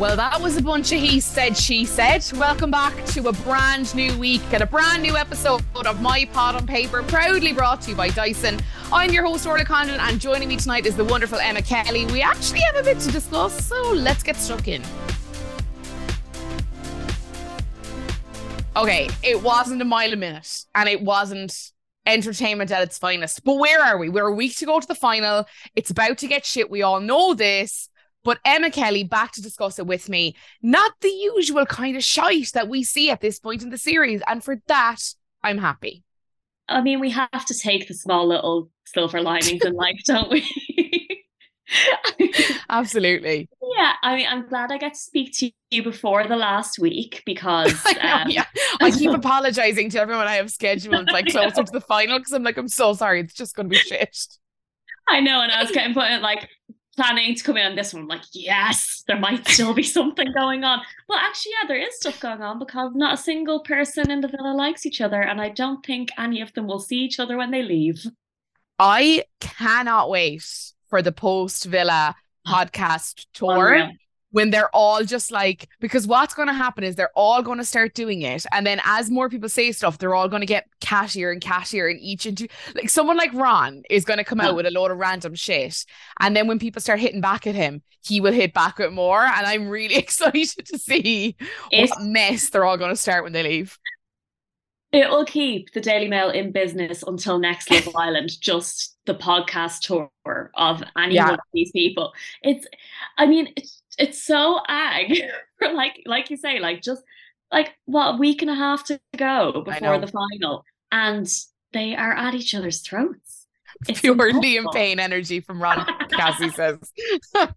Well, that was a bunch of he said, she said. Welcome back to a brand new week and a brand new episode of My Pod on Paper, proudly brought to you by Dyson. I'm your host, Orla Condon, and joining me tonight is the wonderful Emma Kelly. We actually have a bit to discuss, so let's get stuck in. Okay, it wasn't a mile a minute, and it wasn't entertainment at its finest. But where are we? We're a week to go to the final. It's about to get shit. We all know this. But Emma Kelly back to discuss it with me. Not the usual kind of shite that we see at this point in the series. And for that, I'm happy. I mean, we have to take the small little silver linings in life, don't we? Absolutely. Yeah, I mean, I'm glad I get to speak to you before the last week because I, know, um, yeah. I keep apologizing to everyone I have scheduled like closer to the final because I'm like, I'm so sorry, it's just going to be shit. I know, and I was getting put in like planning to come in on this one. I'm like, yes, there might still be something going on. Well, actually, yeah, there is stuff going on because not a single person in the villa likes each other, and I don't think any of them will see each other when they leave. I cannot wait for the post villa oh, podcast tour. Unreal when they're all just like because what's going to happen is they're all going to start doing it. And then as more people say stuff they're all going to get cattier and cattier and each into like someone like ron is going to come out with a load of random shit. And then when people start hitting back at him he will hit back at more. And i'm really excited to see it's, what mess they're all going to start when they leave. It will keep the Daily Mail in business until next Love Island, just the podcast tour of any yeah. one of these people. It's, I mean, it's it's so ag. For like like you say like just like what a week and a half to go before the final and they are at each other's throats. It's pure Liam Payne energy from Ron Cassie says. Not,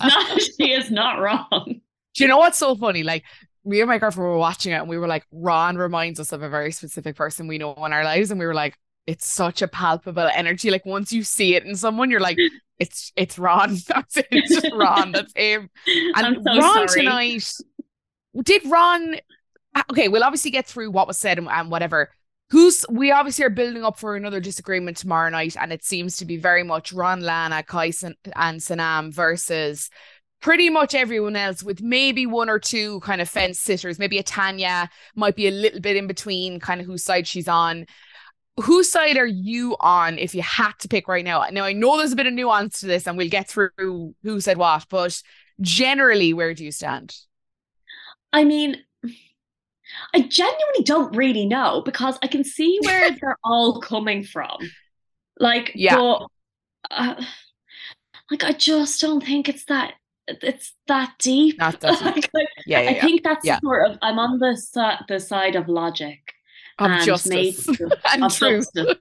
she is not wrong. Do you know what's so funny? Like me and my girlfriend were watching it and we were like Ron reminds us of a very specific person we know in our lives and we were like it's such a palpable energy like once you see it in someone you're like it's it's Ron. That's it. It's just Ron. That's him. And so Ron sorry. tonight. Did Ron? Okay, we'll obviously get through what was said and, and whatever. Who's we obviously are building up for another disagreement tomorrow night, and it seems to be very much Ron Lana, Kai and Sanam versus pretty much everyone else, with maybe one or two kind of fence sitters. Maybe a Tanya might be a little bit in between, kind of whose side she's on whose side are you on if you had to pick right now? Now I know there's a bit of nuance to this, and we'll get through who said what, but generally, where do you stand? I mean, I genuinely don't really know because I can see where they're all coming from. Like, yeah. But, uh, like I just don't think it's that it's that deep. Not that deep. like, yeah, yeah, I yeah. think that's yeah. sort of I'm on the the side of logic of and justice and of truth. Justice.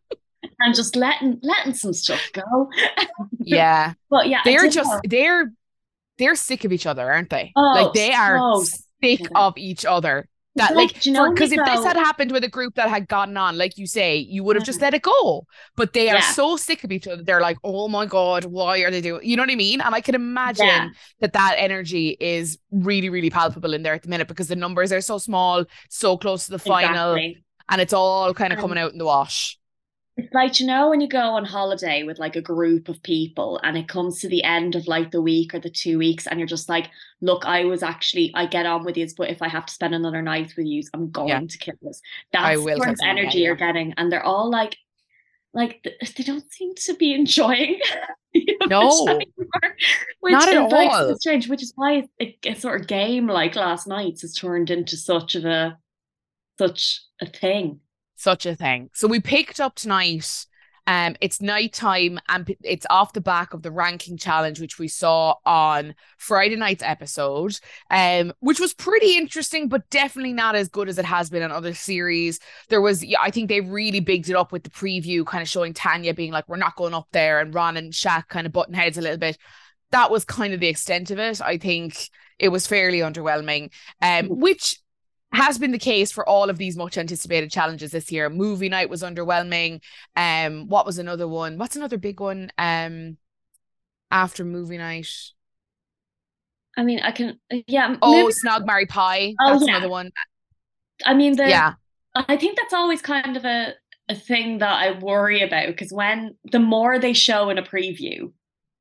and just letting letting some stuff go. yeah. But yeah, they're just know. they're they're sick of each other, aren't they? Oh, like they are so sick yeah. of each other. That like because you know if this had happened with a group that had gotten on, like you say, you would have just mm. let it go. But they are yeah. so sick of each other. They're like, oh my god, why are they doing? You know what I mean? And I can imagine yeah. that that energy is really, really palpable in there at the minute because the numbers are so small, so close to the final. Exactly and it's all kind of coming out in the wash. It's like, you know, when you go on holiday with like a group of people and it comes to the end of like the week or the two weeks, and you're just like, look, I was actually, I get on with you, but if I have to spend another night with you, I'm going yeah. to kill this. That's the sort of energy you're getting. And they're all like, like they don't seem to be enjoying no which not at all strange which is why a, a sort of game like last night's has turned into such of a such a thing. Such a thing. So we picked up tonight. Um, it's nighttime and it's off the back of the ranking challenge, which we saw on Friday night's episode, um, which was pretty interesting, but definitely not as good as it has been on other series. There was, yeah, I think they really bigged it up with the preview, kind of showing Tanya being like, "We're not going up there," and Ron and Shaq kind of button heads a little bit. That was kind of the extent of it. I think it was fairly underwhelming, um, mm. which has been the case for all of these much anticipated challenges this year. Movie night was underwhelming. Um, what was another one? What's another big one? Um, after movie night. I mean, I can, yeah. Oh, maybe... Snog Marry Pie. Oh, that's yeah. another one. I mean, the, yeah. I think that's always kind of a, a thing that I worry about because when the more they show in a preview,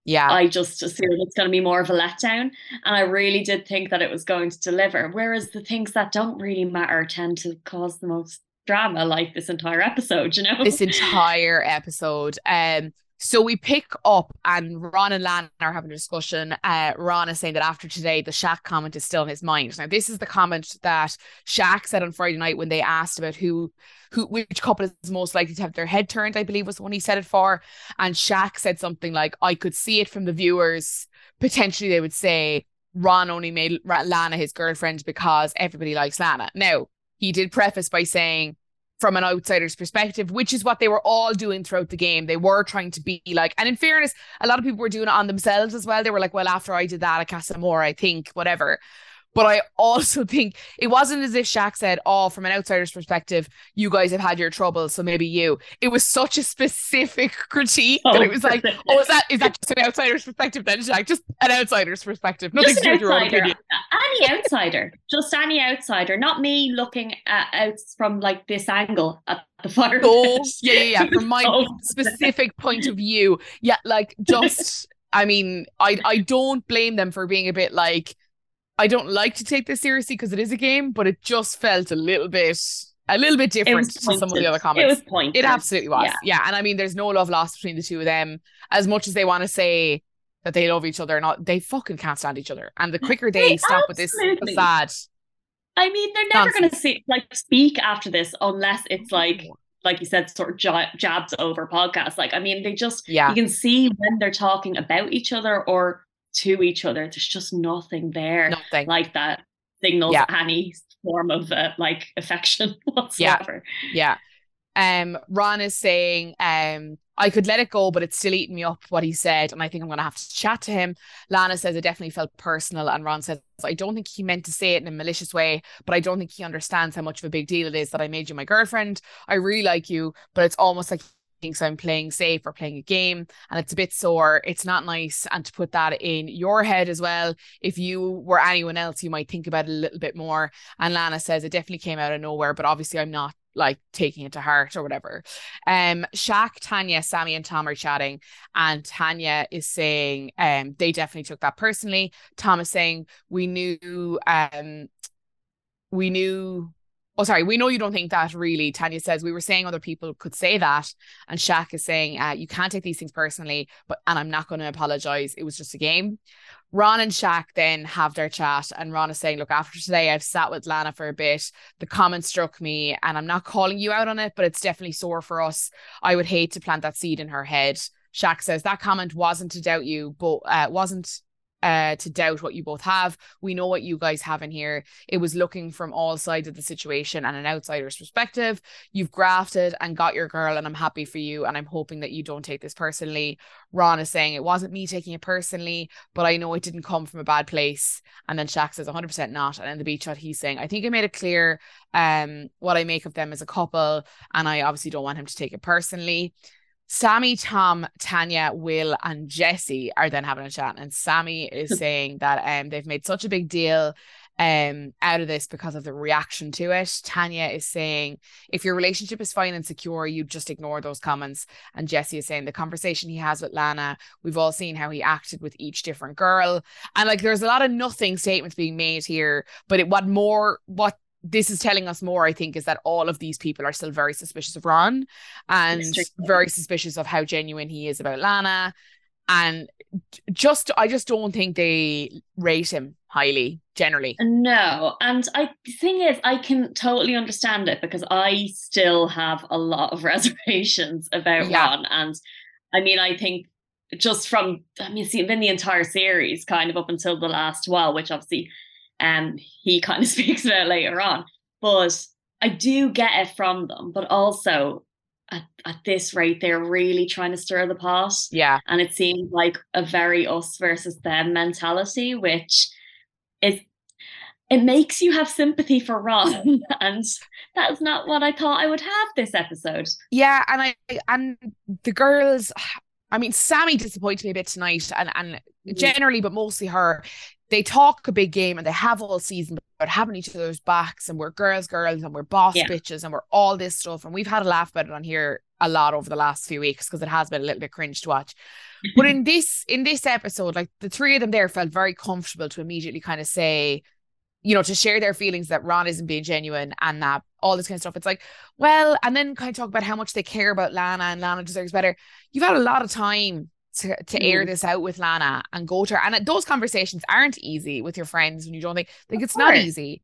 Yeah. I just assumed it's going to be more of a letdown. And I really did think that it was going to deliver. Whereas the things that don't really matter tend to cause the most drama, like this entire episode, you know? This entire episode. Um, so we pick up, and Ron and Lan are having a discussion. Uh, Ron is saying that after today, the Shaq comment is still in his mind. Now, this is the comment that Shaq said on Friday night when they asked about who, who, which couple is most likely to have their head turned. I believe was the one he said it for, and Shaq said something like, "I could see it from the viewers. Potentially, they would say Ron only made Lana his girlfriend because everybody likes Lana." Now, he did preface by saying from an outsider's perspective, which is what they were all doing throughout the game. They were trying to be like, and in fairness, a lot of people were doing it on themselves as well. They were like, well, after I did that at Casa Amor, I think, whatever. But I also think it wasn't as if Shaq said, Oh, from an outsider's perspective, you guys have had your troubles, so maybe you. It was such a specific critique oh, that it oh. was like, Oh, is that is that just an outsider's perspective then, Shaq? Just an outsider's perspective. Nothing to do with your own opinion. Any outsider. just any outsider. Not me looking at, out from like this angle at the fire. Oh, yeah, yeah, yeah. From my oh. specific point of view. Yeah, like just I mean, I I don't blame them for being a bit like I don't like to take this seriously because it is a game, but it just felt a little bit a little bit different to some of the other comments. It was pointed. It absolutely was. Yeah. yeah. And I mean, there's no love lost between the two of them. As much as they want to say that they love each other, or not they fucking can't stand each other. And the quicker they, they stop with this facade. I mean, they're never going to say like speak after this unless it's like like you said, sort of jabs over podcasts. Like, I mean, they just yeah. you can see when they're talking about each other or to each other. There's just nothing there nothing. like that signals yeah. any form of uh, like affection whatsoever. Yeah. yeah. Um, Ron is saying, um, I could let it go, but it's still eating me up what he said, and I think I'm gonna have to chat to him. Lana says it definitely felt personal, and Ron says I don't think he meant to say it in a malicious way, but I don't think he understands how much of a big deal it is that I made you my girlfriend. I really like you, but it's almost like thinks I'm playing safe or playing a game and it's a bit sore. It's not nice. And to put that in your head as well, if you were anyone else, you might think about it a little bit more. And Lana says it definitely came out of nowhere, but obviously I'm not like taking it to heart or whatever. Um Shaq, Tanya, Samie, and Tom are chatting, and Tanya is saying um they definitely took that personally. Tom is saying we knew um we knew Oh, sorry. We know you don't think that really. Tanya says we were saying other people could say that, and Shaq is saying uh, you can't take these things personally. But and I'm not going to apologize. It was just a game. Ron and Shaq then have their chat, and Ron is saying, "Look, after today, I've sat with Lana for a bit. The comment struck me, and I'm not calling you out on it, but it's definitely sore for us. I would hate to plant that seed in her head." Shaq says that comment wasn't to doubt you, but uh, wasn't uh, to doubt what you both have. We know what you guys have in here. It was looking from all sides of the situation and an outsider's perspective. You've grafted and got your girl, and I'm happy for you. And I'm hoping that you don't take this personally. Ron is saying it wasn't me taking it personally, but I know it didn't come from a bad place. And then Shaq says 100% not. And in the beach shot, he's saying, I think I made it clear um, what I make of them as a couple. And I obviously don't want him to take it personally. Samie, Tom, Tanya, Will, and Jessie are then having a chat, and Samie is saying that um they've made such a big deal um out of this because of the reaction to it. Tanya is saying if your relationship is fine and secure, you just ignore those comments. And Jessie is saying the conversation he has with Lana, we've all seen how he acted with each different girl. And like there's a lot of nothing statements being made here, but it what more what this is telling us more, I think, is that all of these people are still very suspicious of Ron and very suspicious of how genuine he is about Lana. And just, I just don't think they rate him highly generally. No. And I, the thing is, I can totally understand it because I still have a lot of reservations about yeah. Ron. And I mean, I think just from, I mean, see, been the entire series kind of up until the last while, which obviously um, he kind of speaks about later on. But I do get it from them, but also at, at this rate, they're really trying to stir the pot. Yeah. And it seems like a very us versus them mentality, which is it makes you have sympathy for Ron. and that's not what I thought I would have this episode. Yeah, and I and the girls I mean, Samie disappointed me a bit tonight, and and mm. generally, but mostly her they talk a big game and they have all season about having each other's backs and we're girls, girls, and we're boss yeah. bitches and we're all this stuff. And we've had a laugh about it on here a lot over the last few weeks because it has been a little bit cringe to watch. But in this in this episode, like the three of them there felt very comfortable to immediately kind of say, you know, to share their feelings that Ron isn't being genuine and that all this kind of stuff. It's like, well, and then kind of talk about how much they care about Lana and Lana deserves better. You've had a lot of time to, to mm. air this out with Lana and go to her. And those conversations aren't easy with your friends when you don't think, like, it's not easy.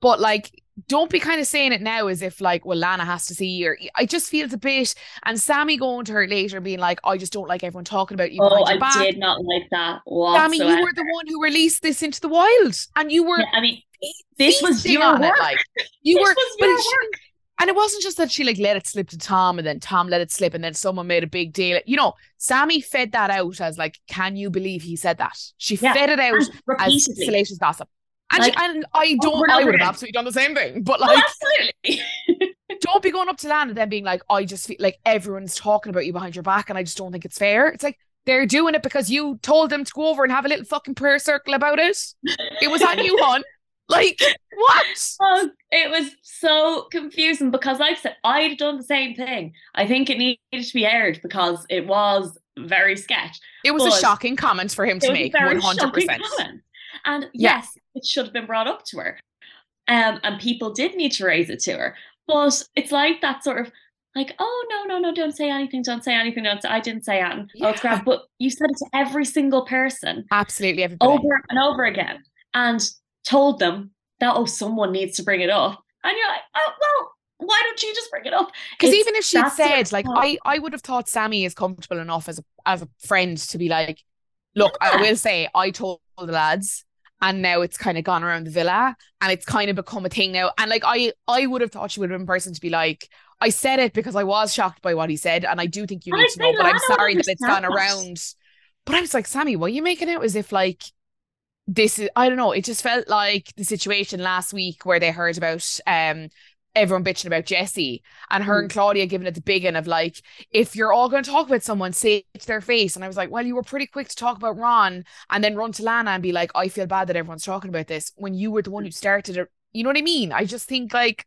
But like, don't be kind of saying it now as if like, well, Lana has to see or I just feels a bit. And Samie going to her later and being like, I just don't like everyone talking about you. Oh, I back. did not like that. Whatsoever. Samie, you were the one who released this into the wild, and you were. Yeah, I mean, this was your work. It, like you were, but it, and it wasn't just that she like let it slip to Tom and then Tom let it slip and then someone made a big deal. You know, Samie fed that out as like, can you believe he said that? She yeah. fed it out as salacious gossip. And, like, she, and I don't, I would have absolutely done the same thing. But like, absolutely. don't be going up to Lana and then being like, I just feel like everyone's talking about you behind your back, and I just don't think it's fair. It's like they're doing it because you told them to go over and have a little fucking prayer circle about it. It was on you, hon. Like what? Oh, it was so confusing because, like I said, I'd done the same thing. I think it needed to be aired because it was very sketch. It was a shocking comment for him to make. One hundred percent. And yes, it should have been brought up to her. Um, and people did need to raise it to her. But it's like that sort of like, oh no, no, no, don't say anything, don't say anything, don't say I didn't say anything. Yeah. Oh, it's crap. But you said it to every single person. Absolutely everybody. Over and over again. And told them that oh, someone needs to bring it up. And you're like, oh well, why don't you just bring it up? Because even if she'd said, like, I, I would have thought Samie is comfortable enough as a as a friend to be like, look, yeah. I will say I told the lads and now it's kind of gone around the villa and it's kind of become a thing now and like i i would have thought she would have been person to be like i said it because i was shocked by what he said and i do think you need to know but i'm sorry that it's gone around but i was like sammy why are you making out as if like this is i don't know it just felt like the situation last week where they heard about um everyone bitching about Jessie and her mm. and Claudia giving it the big end of like, if you're all going to talk about someone, say it to their face. And I was like, well, you were pretty quick to talk about Ron and then run to Lana and be like, I feel bad that everyone's talking about this when you were the one who started it. You know what I mean? I just think like,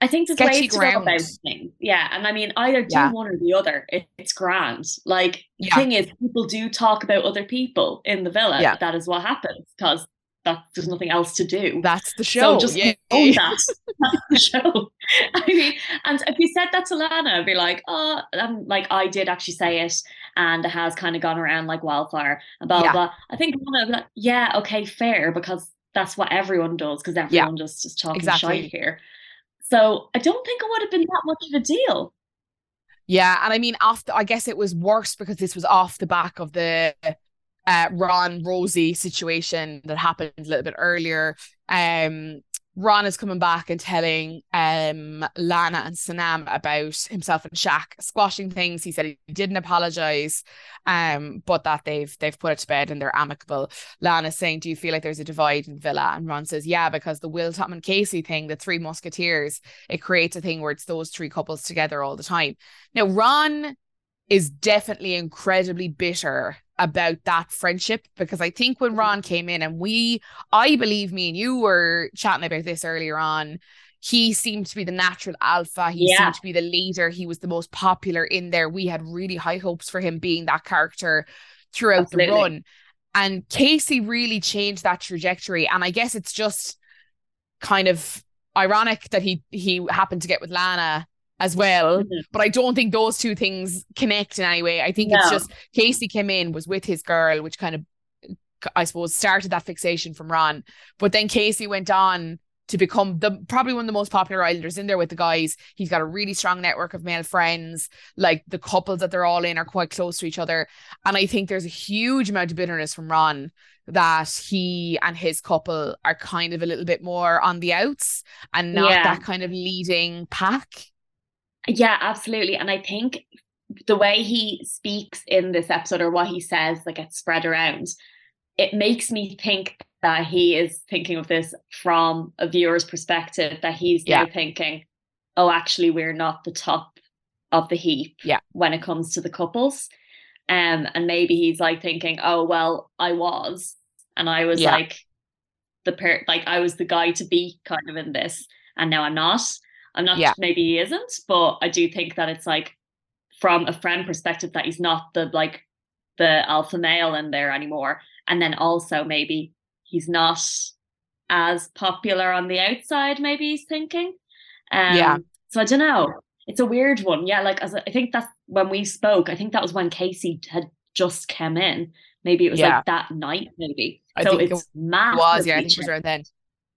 I think there's ways to go about things. Yeah. And I mean, either do yeah. one or the other. It, it's grand. Like, the yeah. thing is, people do talk about other people in the villa. Yeah. That is what happens because that there's nothing else to do. That's the show. So just yeah. that. That's the show. I mean, and if you said that to Lana, I'd be like, oh, and like I did actually say it, and it has kind of gone around like wildfire and blah yeah. blah. I think Lana would be like, yeah, okay, fair, because that's what everyone does, because everyone yeah. just just talking exactly. shit here. So I don't think it would have been that much of a deal. Yeah, and I mean, after I guess it was worse because this was off the back of the uh, Ron Rosie situation that happened a little bit earlier. Um, Ron is coming back and telling um, Lana and Sanam about himself and Shaq squashing things. He said he didn't apologize, um, but that they've they've put it to bed and they're amicable. Lana's saying, "Do you feel like there's a divide in Villa?" And Ron says, "Yeah, because the Will Tom and Casey thing, the Three Musketeers, it creates a thing where it's those three couples together all the time." Now, Ron is definitely incredibly bitter about that friendship because I think when Ron mm-hmm. came in and we, I believe me and you were chatting about this earlier on, he seemed to be the natural alpha. He yeah. seemed to be the leader. He was the most popular in there. We had really high hopes for him being that character throughout Absolutely. the run. And Casey really changed that trajectory. And I guess it's just kind of ironic that he he happened to get with Lana as well. Mm-hmm. But I don't think those two things connect in any way. I think no. it's just Casey came in, was with his girl, which kind of, I suppose, started that fixation from Ron. But then Casey went on to become the probably one of the most popular islanders in there with the guys. He's got a really strong network of male friends. Like the couples that they're all in are quite close to each other. And I think there's a huge amount of bitterness from Ron that he and his couple are kind of a little bit more on the outs and not yeah. that kind of leading pack. Yeah, absolutely. And I think the way he speaks in this episode or what he says that gets spread around, it makes me think that he is thinking of this from a viewer's perspective, that he's yeah. thinking, oh, actually, we're not the top of the heap yeah. when it comes to the couples. Um, and maybe he's like thinking, oh, well, I was. And I was yeah. like the per like I was the guy to be kind of in this, and now I'm not. I'm not Yeah. maybe he isn't, but I do think that it's like from a friend perspective that he's not the like the alpha male in there anymore. And then also maybe he's not as popular on the outside, maybe he's thinking. Um, Yeah. So I don't know. It's a weird one. Yeah, like as I I think that's when we spoke, I think that was when Casey had just come in. Maybe it was Yeah. like that night, maybe. I so think it it's. It was, yeah, I think it was around then.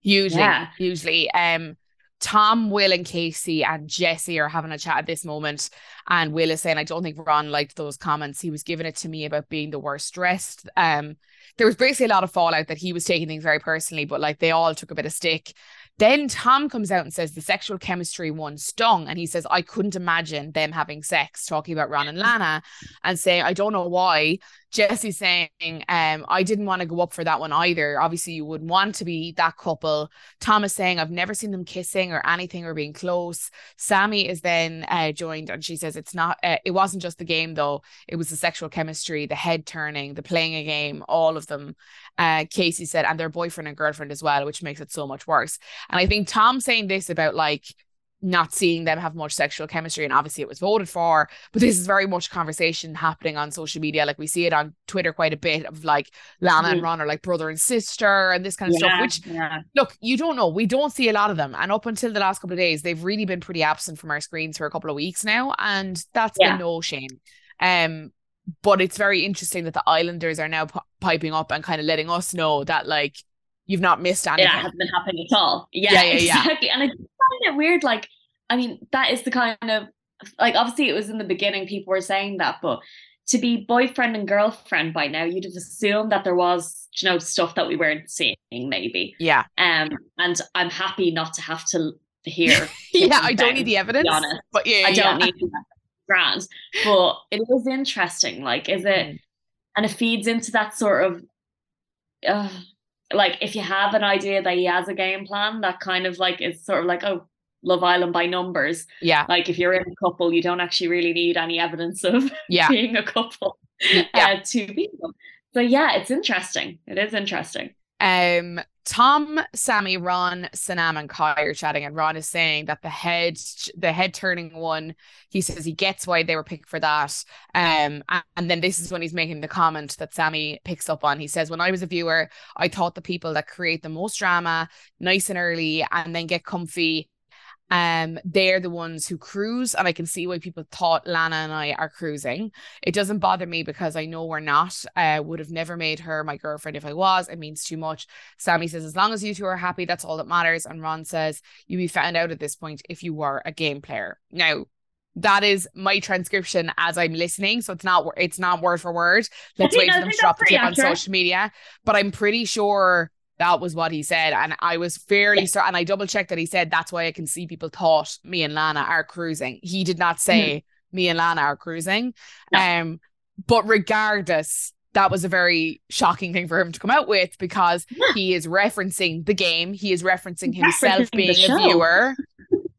Hugely, Yeah. hugely. Um, Tom, Will, and Casey and Jessie are having a chat at this moment. And Will is saying, I don't think Ron liked those comments. He was giving it to me about being the worst dressed. Um, there was basically a lot of fallout that he was taking things very personally, but like they all took a bit of stick. Then Tom comes out and says the sexual chemistry one stung. And he says, I couldn't imagine them having sex, talking about Ron and Lana, and saying, I don't know why. Jessie saying, um, I didn't want to go up for that one either. Obviously, you wouldn't want to be that couple. Thomas saying, I've never seen them kissing or anything or being close. Samie is then uh, joined and she says, It's not, uh, it wasn't just the game though. It was the sexual chemistry, the head turning, the playing a game, all of them. Uh, Casey said, and their boyfriend and girlfriend as well, which makes it so much worse. And I think Tom saying this about like, not seeing them have much sexual chemistry, and obviously it was voted for, but this is very much conversation happening on social media. Like we see it on Twitter quite a bit of like Lana and Mhm. Ron are like brother and sister and this kind of stuff, which yeah. look, you don't know. We don't see a lot of them. And up until the last couple of days, they've really been pretty absent from our screens for a couple of weeks now. And that's Yeah. been no shame. Um, but it's very interesting that the Islanders are now p- piping up and kind of letting us know that like you've not missed anything. Yeah, it hasn't been happening at all. Yeah, Yeah, yeah, yeah. exactly. And I find it weird. Like, I mean, that is the kind of like obviously it was in the beginning, people were saying that, but to be boyfriend and girlfriend by now, you'd have assumed that there was, you know, stuff that we weren't seeing, maybe. yeah. Um, and I'm happy not to have to hear. Yeah, I don't need the evidence. But yeah, I don't need that grand. But it is interesting. Like, is it Mm. and it feeds into that sort of uh, like if you have an idea that he has a game plan, that kind of like is sort of like, oh, Love Island by numbers. Yeah. Like if you're in a couple, you don't actually really need any evidence of Yeah. being a couple Yeah. uh, to be them. So yeah, it's interesting. It is interesting. Um, Tom, Samie, Ron, Sanam, and Kai are chatting, and Ron is saying that the head, the head turning one, he says he gets why they were picked for that. Um, and then this is when he's making the comment that Samie picks up on. He says, "When I was a viewer, I thought the people that create the most drama, nice and early, and then get comfy." Um, they're the ones who cruise, and I can see why people thought Lana and I are cruising. It doesn't bother me because I know we're not. Uh, would have never made her my girlfriend if I was. It means too much. Samie says, as long as you two are happy, that's all that matters. And Ron says, you'd be found out at this point if you were a game player. Now, that is my transcription as I'm listening, so it's not it's not word for word. Let's wait for them to drop the clip on social media. But I'm pretty sure that was what he said, and I was fairly Yeah. certain. And I double checked that he said that's why I can see people thought me and Lana are cruising. He did not say me and Lana are cruising. No. Um, but regardless, that was a very shocking thing for him to come out with because Yeah. he is referencing the game. He is referencing himself referencing being a viewer.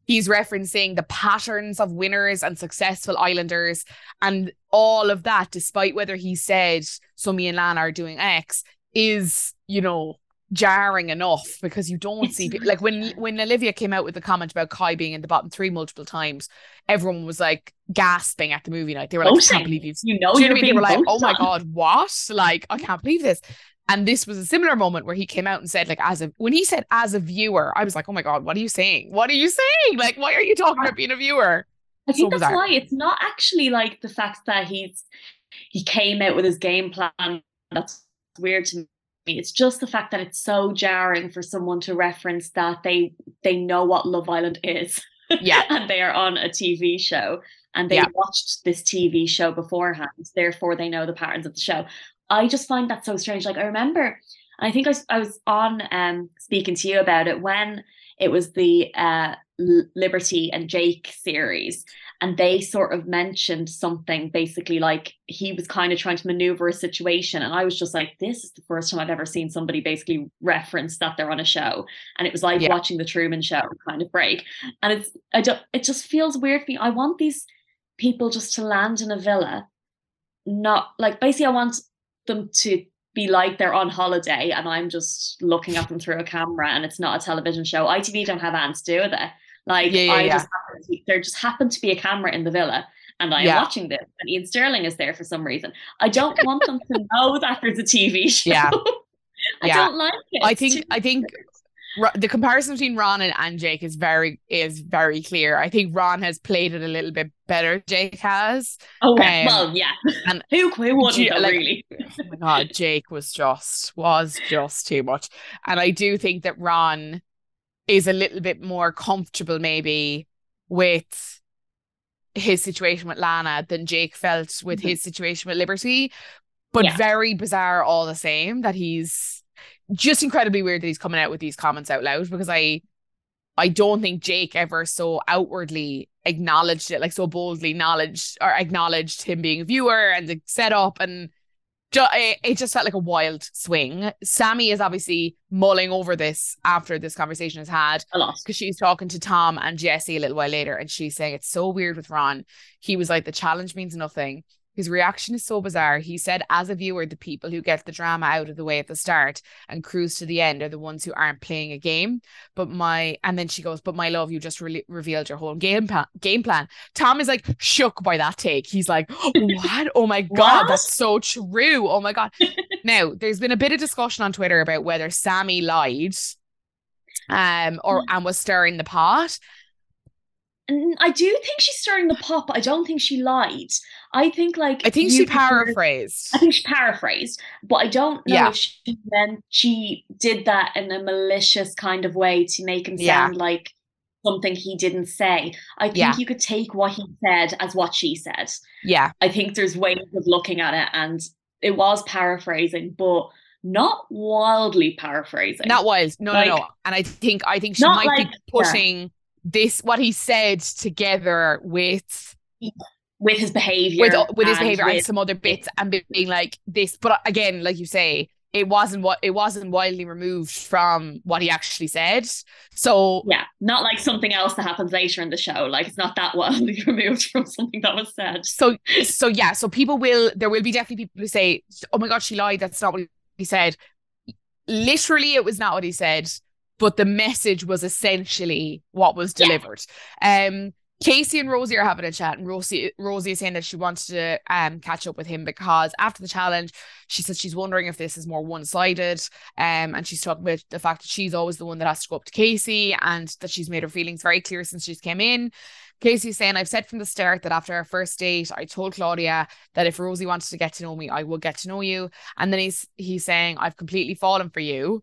He's referencing the patterns of winners and successful Islanders and all of that, despite whether he said, so me and Lana are doing X, is, you know, jarring enough because you don't It's see pe- really like when when Olivia came out with the comment about Kai being in the bottom three multiple times, everyone was like gasping at the movie night. They were like, I can't believe you've You know, you know I mean? They were like, oh my on. God, what? Like, I can't believe this. And this was a similar moment where he came out and said, like, as a when he said as a viewer, I was like, oh my God, what are you saying? What are you saying? Like, why are you talking about being a viewer? I think So that's bizarre. why it's not actually like the fact that he's he came out with his game plan. That's weird to me. It's just the fact that it's so jarring for someone to reference that they they know what Love Island is. Yeah. and they are on a TV show and they Yeah. watched this TV show beforehand. Therefore, they know the patterns of the show. I just find that so strange. Like I remember, I think I was, I was on um speaking to you about it when it was the uh Liberty and Jake series, and they sort of mentioned something basically like he was kind of trying to maneuver a situation, and I was just like, this is the first time I've ever seen somebody basically reference that they're on a show, and it was like Yeah. watching the Truman Show kind of break, and it's I don't it just feels weird for me. I want these people just to land in a villa, not like basically I want them to be like they're on holiday and I'm just looking at them through a camera and it's not a television show. ITV don't have ants, do they? Like Yeah, yeah, I yeah. just there just happened to be a camera in the villa and I'm Yeah. watching this and Iain Stirling is there for some reason. I don't want them to know that there's a TV show. Yeah. I don't like it. I think I think the comparison between Ron and, and Jake is very is very clear. I think Ron has played it a little bit better. Jake has. Oh um, well, yeah. and- who who wouldn't like- really? Oh my god, Jake was just was just too much. And I do think that Ron is a little bit more comfortable maybe with his situation with Lana than Jake felt with Mhm. his situation with Liberty. But Yeah. very bizarre all the same that he's just incredibly weird that he's coming out with these comments out loud because I I don't think Jake ever so outwardly acknowledged it, like so boldly acknowledged or acknowledged him being a viewer and the setup and it, eh, it just felt like a wild swing. Samie is obviously mulling over this after this conversation is had A lot. because she's talking to Tom and Jessie a little while later, and she's saying it's so weird with Ron. He was like, the challenge means nothing. His reaction is so bizarre. He said, as a viewer, the people who get the drama out of the way at the start and cruise to the end are the ones who aren't playing a game. But my, and then she goes, but my love, you just re- revealed your whole game, pa- game plan. Tom is like shook by that take. He's like, what? Oh my God, that's so true. Oh my God. now, there's been a bit of discussion on Twitter about whether Samie lied um or and was stirring the pot And I do think she's stirring the pot, but I don't think she lied. I think like i think she paraphrased I think she paraphrased, but I don't know Yeah. if she meant she did that in a malicious kind of way to make him Yeah. sound like something he didn't say. I think Yeah. you could take what he said as what she said. yeah I think there's ways of looking at it, and it was paraphrasing, but not wildly paraphrasing. not wild no no no and i think i think she might like- be putting this what he said together with with his behavior. with with his behavior and some other bits and being like this but again like you say it wasn't what it wasn't wildly removed from what he actually said so Yeah, not like something else that happens later in the show. Like it's not that wildly removed from something that was said. So so yeah, so people will there will be definitely people who say, Oh my god, she lied, that's not what he said. Literally it was not what he said, but the message was essentially what was Yeah. delivered. Um Casey and Rosie are having a chat, and Rosie Rosie is saying that she wants to um catch up with him because after the challenge, she says she's wondering if this is more one-sided. Um, and she's talking about the fact that she's always the one that has to go up to Casey and that she's made her feelings very clear since she's came in. Casey's saying, I've said from the start that after our first date, I told Claudia that if Rosie wanted to get to know me, I would get to know you. And then he's he's saying, I've completely fallen for you.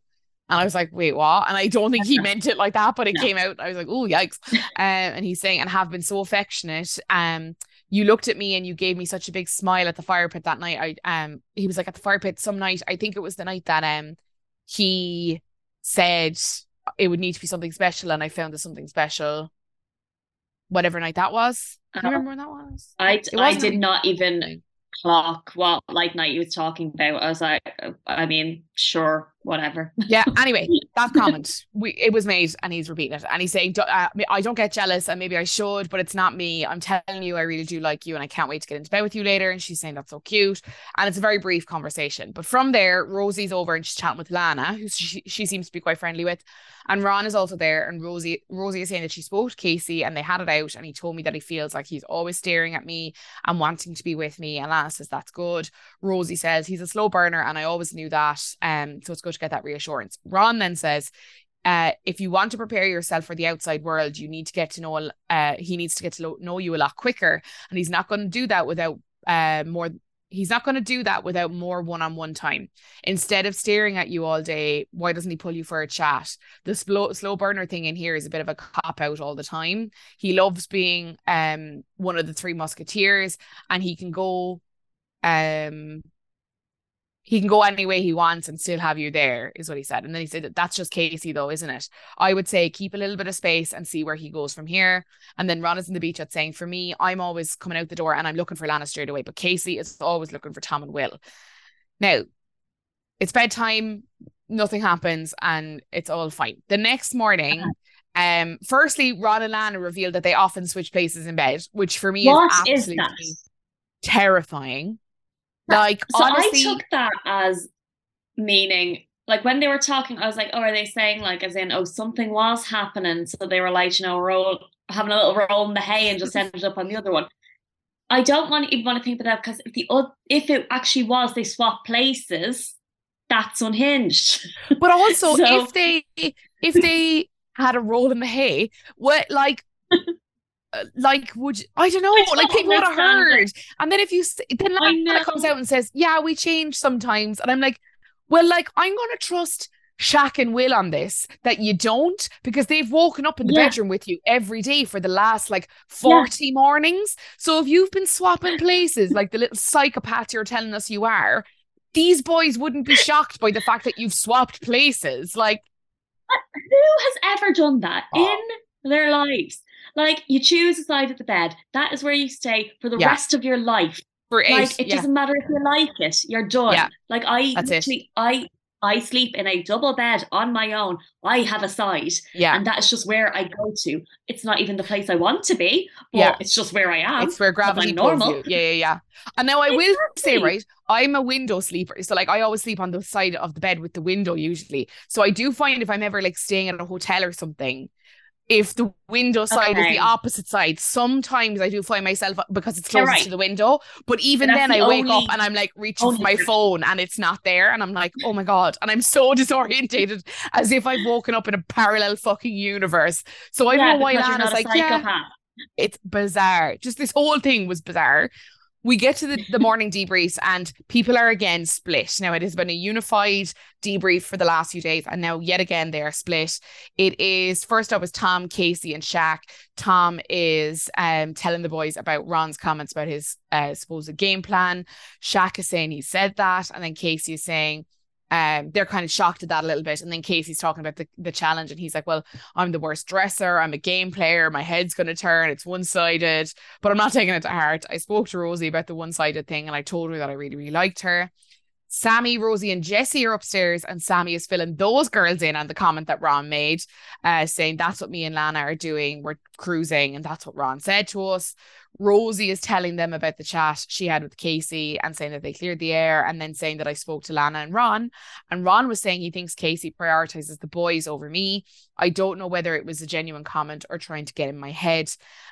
And I was like, wait, what? And I don't think he meant it like that, but it No. came out. I was like, oh, yikes. Um, and he's saying, and have been so affectionate. Um, you looked at me and you gave me such a big smile at the fire pit that night. I um he was like at the fire pit some night. I think it was the night that um he said it would need to be something special, and I found it something special. Whatever night that was. Do you Uh, remember when that was? I, I did not even clock what like night you was talking about. I was like, I mean, sure, whatever. Yeah. Anyway, that comment we it was made, and he's repeating it, and he's saying, uh, "I don't get jealous, and maybe I should, but it's not me. I'm telling you, I really do like you, and I can't wait to get into bed with you later." And she's saying that's so cute, and it's a very brief conversation. But from there, Rosie's over and she's chatting with Lana, who she, she seems to be quite friendly with, and Ron is also there. And Rosie Rosie is saying that she spoke to Casey, and they had it out, and he told me that he feels like he's always staring at me and wanting to be with me. And Lana says that's good. Rosie says he's a slow burner, and I always knew that. Um, so it's good to get that reassurance. Ron then says, uh, if you want to prepare yourself for the outside world, you need to get to know. Uh, he needs to get to know you a lot quicker, and he's not going to do that without uh more. He's not going to do that without more one-on-one time. Instead of staring at you all day, why doesn't he pull you for a chat? The slow slow burner thing in here is a bit of a cop out all the time. He loves being um one of the three musketeers, and he can go um he can go any way he wants and still have you there, is what he said. And then he said that that's just Casey, though, isn't it? I would say keep a little bit of space and see where he goes from here. And then Ron is in the beach at saying, for me, I'm always coming out the door and I'm looking for Lana straight away, but Casey is always looking for Tom and Will. Now, it's bedtime, nothing happens, and it's all fine. The next morning, um, firstly, Ron and Lana revealed that they often switch places in bed, which for me What is is absolutely that? terrifying. Like So honestly, I took that as meaning like when they were talking, I was like, oh, are they saying like as in, oh, something was happening? So they were like, you know, roll having a little roll in the hay and just ended up on the other one. I don't want to even want to think about that because if the if it actually was they swapped places, that's unhinged. But also so, if they if they had a roll in the hay, what like like would I don't know, I like people would have heard. It. And then if you then Lana comes out and says, "Yeah, we change sometimes," and I'm like, "Well, like I'm gonna trust." Shaq and Will on this that you don't because they've woken up in the yeah. bedroom with you every day for the last like 40 yeah. mornings. So if you've been swapping places like the little psychopath you're telling us you are, these boys wouldn't be shocked by the fact that you've swapped places. Like, who has ever done that oh. in their lives? Like, you choose a side of the bed, that is where you stay for the yeah. rest of your life. For eight, like, it yeah. doesn't matter if you like it, you're done. Yeah. Like, I That's it. I I sleep in a double bed on my own. I have a side. Yeah. And that's just where I go to. It's not even the place I want to be, but yeah. it's just where I am. It's where gravity normal. you. Yeah, yeah, yeah. And now I exactly. will say, right, I'm a window sleeper. So like I always sleep on the side of the bed with the window usually. So I do find if I'm ever like staying at a hotel or something, if the window side okay. is the opposite side, sometimes I do find myself because it's closest right. to the window. But even then, the I wake up and I'm like reaching for my phone and it's not there, and I'm like, oh my god, and I'm so disorientated as if I've woken up in a parallel fucking universe. So I yeah, don't know why Lana's like, yeah, it's bizarre. Just this whole thing was bizarre we get to the, the morning debrief and people are again split. Now, it has been a unified debrief for the last few days, and now yet again they are split. It is first up was Tom, Casey, and Shaq. Tom is um, telling the boys about Ron's comments about his uh, supposed game plan. Shaq is saying he said that, and then Casey is saying, um, they're kind of shocked at that a little bit. And then Casey's talking about the, the challenge, and he's like, Well, I'm the worst dresser. I'm a game player. My head's going to turn. It's one sided, but I'm not taking it to heart. I spoke to Rosie about the one sided thing, and I told her that I really, really liked her. Samie, Rosie, and Jessie are upstairs, and Samie is filling those girls in on the comment that Ron made, uh, saying that's what me and Lana are doing. We're cruising, and that's what Ron said to us. Rosie is telling them about the chat she had with Casey and saying that they cleared the air, and then saying that I spoke to Lana and Ron. And Ron was saying he thinks Casey prioritizes the boys over me. I don't know whether it was a genuine comment or trying to get in my head.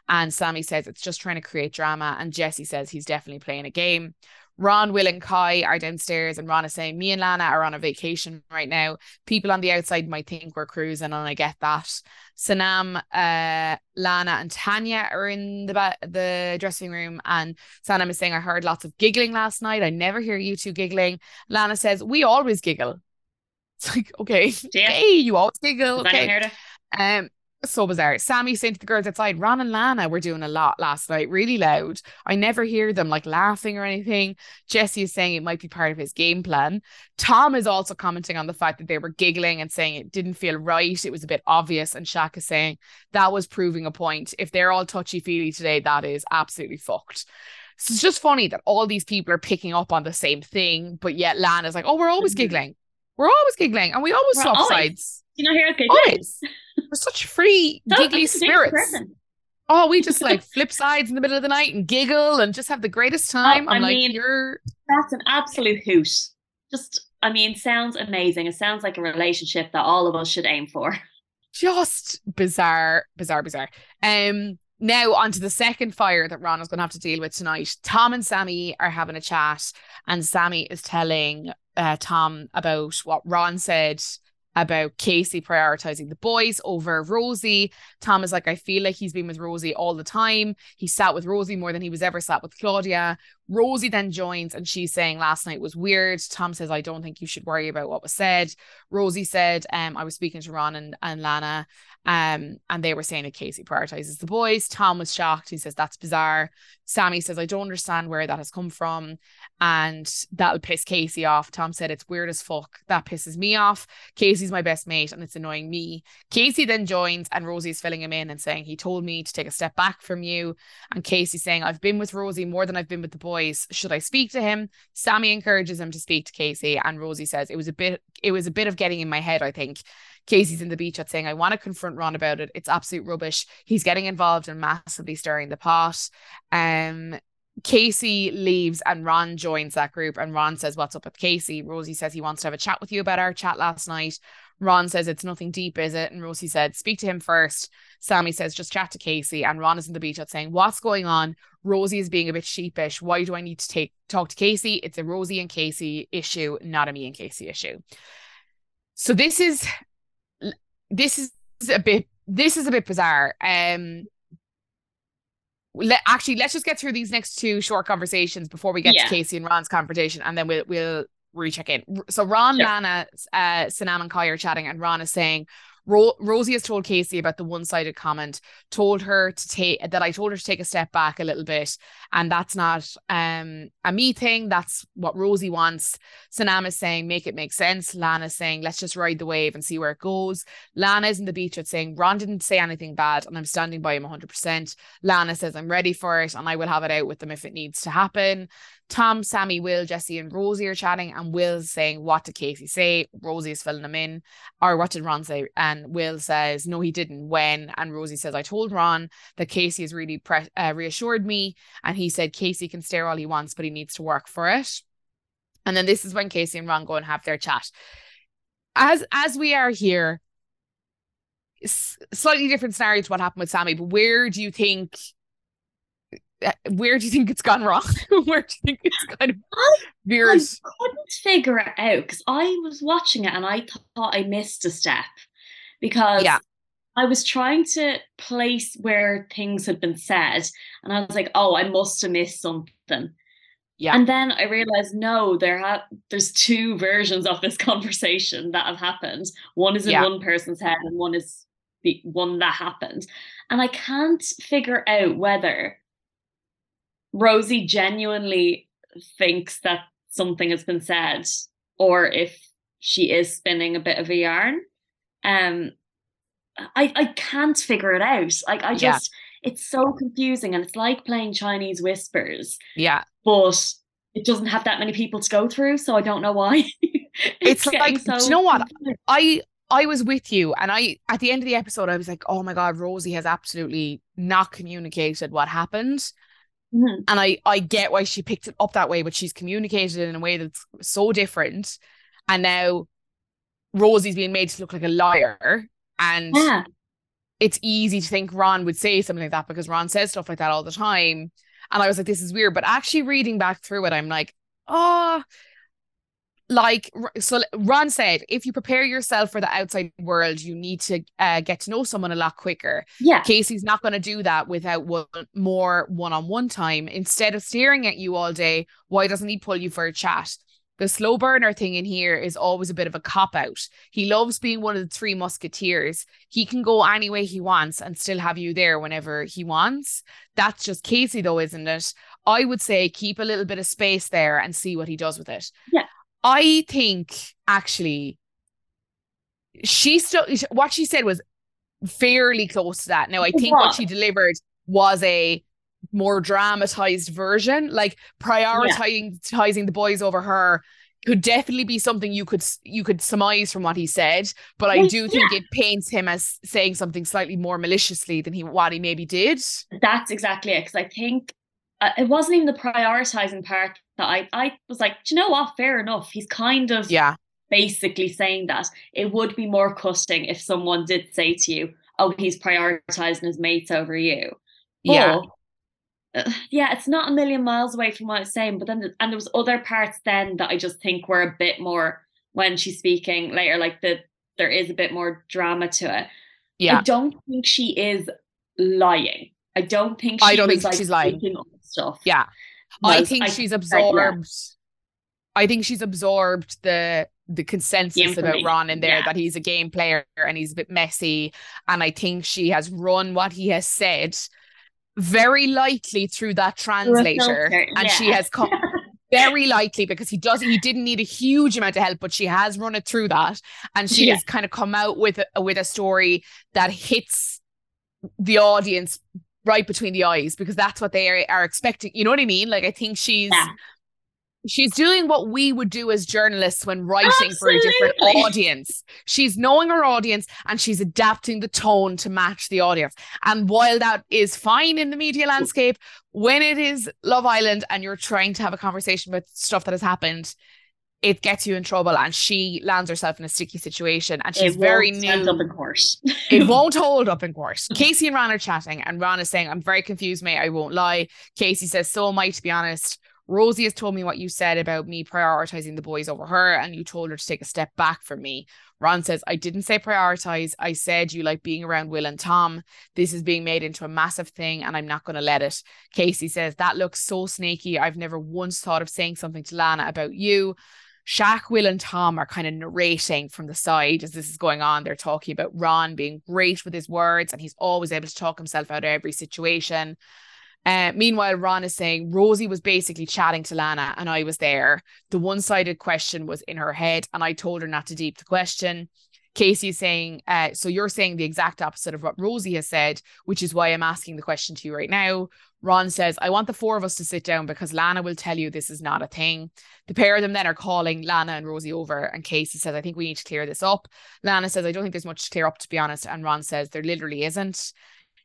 And Samie says it's just trying to create drama, and Jessie says he's definitely playing a game. Ron, Will, and Kai are downstairs, and Ron is saying, Me and Lana are on a vacation right now. People on the outside might think we're cruising, and I get that. Sanam, uh, Lana, and Tanya are in the ba- the dressing room, and Sanam is saying, I heard lots of giggling last night. I never hear you two giggling. Lana says, We always giggle. It's like, okay, yeah. okay, you always giggle. Okay. Um, so bizarre. Samie saying to the girls outside, Ron and Lana were doing a lot last night, really loud. I never hear them like laughing or anything. Jessie is saying it might be part of his game plan. Tom is also commenting on the fact that they were giggling and saying it didn't feel right. It was a bit obvious. And Shaq is saying that was proving a point. If they're all touchy feely today, that is absolutely fucked. So it's just funny that all these people are picking up on the same thing, but yet Lana's like, oh, we're always mm-hmm. giggling. We're always giggling and we always we're swap sides. You know, here giggling. Always. We're such free, giggly spirits. Oh, we just like flip sides in the middle of the night and giggle and just have the greatest oh, time. Oh, I'm I like, mean, you're that's an absolute hoot. Just, I mean, sounds amazing. It sounds like a relationship that all of us should aim for. Just bizarre, bizarre, bizarre. Um, now on to the second fire that Ron is going to have to deal with tonight. Tom and Samie are having a chat, and Samie is telling uh, Tom about what Ron said about Casey prioritizing the boys over Rosie. Tom is like, I feel like he's been with Rosie all the time. He sat with Rosie more than he was ever sat with Claudia. Rosie then joins and she's saying last night was weird. Tom says, I don't think you should worry about what was said. Rosie said, um, I was speaking to Ron and, and Lana, um, and they were saying that Casey prioritizes the boys. Tom was shocked. He says, That's bizarre. Samie says, I don't understand where that has come from. And that'll piss Casey off. Tom said, It's weird as fuck. That pisses me off. Casey's my best mate and it's annoying me. Casey then joins and Rosie's filling him in and saying, He told me to take a step back from you. And Casey saying, I've been with Rosie more than I've been with the boys. Should I speak to him? Samie encourages him to speak to Casey. And Rosie says, It was a bit, it was a bit of getting in my head, I think. Casey's in the beach at saying, I want to confront Ron about it. It's absolute rubbish. He's getting involved and massively stirring the pot. Um, Casey leaves and Ron joins that group and Ron says, What's up with Casey? Rosie says he wants to have a chat with you about our chat last night. Ron says it's nothing deep, is it? And Rosie said, Speak to him first. Samie says, Just chat to Casey. And Ron is in the beach out saying, What's going on? Rosie is being a bit sheepish. Why do I need to take talk to Casey? It's a Rosie and Casey issue, not a me and Casey issue. So this is this is a bit this is a bit bizarre. Um let, actually let's just get through these next two short conversations before we get yeah. to Casey and Ron's confrontation and then we'll we'll recheck in. So Ron, sure. Lana, uh, Sanam and Kai are chatting and Ron is saying, Ro- Rosie has told Casey about the one-sided comment, told her to take that I told her to take a step back a little bit, and that's not um a me thing. That's what Rosie wants. Sanam is saying make it make sense. Lana's saying let's just ride the wave and see where it goes. Lana is in the beach at saying Ron didn't say anything bad, and I'm standing by him 100%. Lana says I'm ready for it, and I will have it out with them if it needs to happen. Tom, Samie, Will, Jessie, and Rosie are chatting, and Will's saying, What did Casey say? Rosie is filling him in. Or what did Ron say? And Will says, No, he didn't. When? And Rosie says, I told Ron that Casey has really pre- uh, reassured me. And he said, Casey can stare all he wants, but he needs to work for it. And then this is when Casey and Ron go and have their chat. As as we are here, slightly different scenario to what happened with Samie, but where do you think Uh, where do you think it's gone wrong? where do you think it's kind of veered? I couldn't figure it out because I was watching it and I thought I missed a step because yeah. I was trying to place where things had been said and I was like, oh, I must have missed something. Yeah. And then I realized no, there ha- there's two versions of this conversation that have happened. One is in yeah. one person's head and one is the one that happened. And I can't figure out whether Rosie genuinely thinks that something has been said, or if she is spinning a bit of a yarn. Um, I I can't figure it out. Like I just, yeah. it's so confusing, and it's like playing Chinese whispers. Yeah, but it doesn't have that many people to go through, so I don't know why. it's, it's like, so do you know what? I I was with you, and I at the end of the episode, I was like, oh my god, Rosie has absolutely not communicated what happened. Mm-hmm. And I I get why she picked it up that way, but she's communicated in a way that's so different. And now Rosie's being made to look like a liar. And yeah. it's easy to think Ron would say something like that because Ron says stuff like that all the time. And I was like, this is weird. But actually reading back through it, I'm like, oh, like so ron said if you prepare yourself for the outside world you need to uh, get to know someone a lot quicker yeah casey's not going to do that without one, more one-on-one time instead of staring at you all day why doesn't he pull you for a chat the slow burner thing in here is always a bit of a cop out. He loves being one of the three musketeers. He can go any way he wants and still have you there whenever he wants. That's just Casey, though, isn't it? I would say keep a little bit of space there and see what he does with it. Yeah. I think actually she still what she said was fairly close to that. Now I think what she delivered was a more dramatized version, like prioritizing yeah. the boys over her could definitely be something you could you could surmise from what he said, but I do think yeah. it paints him as saying something slightly more maliciously than he what he maybe did. That's exactly it. Because I think it wasn't even the prioritizing part that I I was like, you know what? Fair enough. He's kind of yeah basically saying that it would be more cutting if someone did say to you, "Oh, he's prioritizing his mates over you." Yeah. uh, yeah, it's not a million miles away from what I was saying, but then and there was other parts then that I just think were a bit more when she's speaking later, like the there is a bit more drama to it. Yeah, I don't think she is lying. I don't think I don't think like she's lying. Stuff. Yeah, I think I she's absorbed. I think she's absorbed the the consensus about Ron in there yeah. that he's a game player and he's a bit messy, and I think she has run what he has said very lightly through that translator, and she has come. very lightly because he doesn't he didn't need a huge amount of help but she has run it through that and she yeah. has kind of come out with a, with a story that hits the audience right between the eyes because that's what they are, are expecting. You know what I mean? Like I think she's yeah. she's doing what we would do as journalists when writing Absolutely. for a different audience. She's knowing her audience and she's adapting the tone to match the audience. And while that is fine in the media landscape, when it is Love Island and you're trying to have a conversation about stuff that has happened, it gets you in trouble and she lands herself in a sticky situation and she's very new up in court. It won't hold up in court. Casey and ron are chatting and ron is saying i'm very confused mate. I won't lie. Casey says so am i to be honest. Rosie has told me what you said about me prioritizing the boys over her and you told her to take a step back from me. Ron says i didn't say prioritize. I said you like being around will and tom. This is being made into a massive thing and i'm not going to let it. Casey says that looks so snaky i've never once thought of saying something to lana about you Shaq, Will, and Tom are kind of narrating from the side as this is going on. They're talking about Ron being great with his words and he's always able to talk himself out of every situation. Uh, meanwhile, Ron is saying Rosie was basically chatting to Lana and I was there. The one sided question was in her head and I told her not to deep the question. Casey is saying, uh, so you're saying the exact opposite of what Rosie has said, which is why I'm asking the question to you right now. Ron says, I want the four of us to sit down because Lana will tell you this is not a thing. The pair of them then are calling Lana and Rosie over, and Casey says, I think we need to clear this up. Lana says, I don't think there's much to clear up, to be honest. And Ron says, there literally isn't.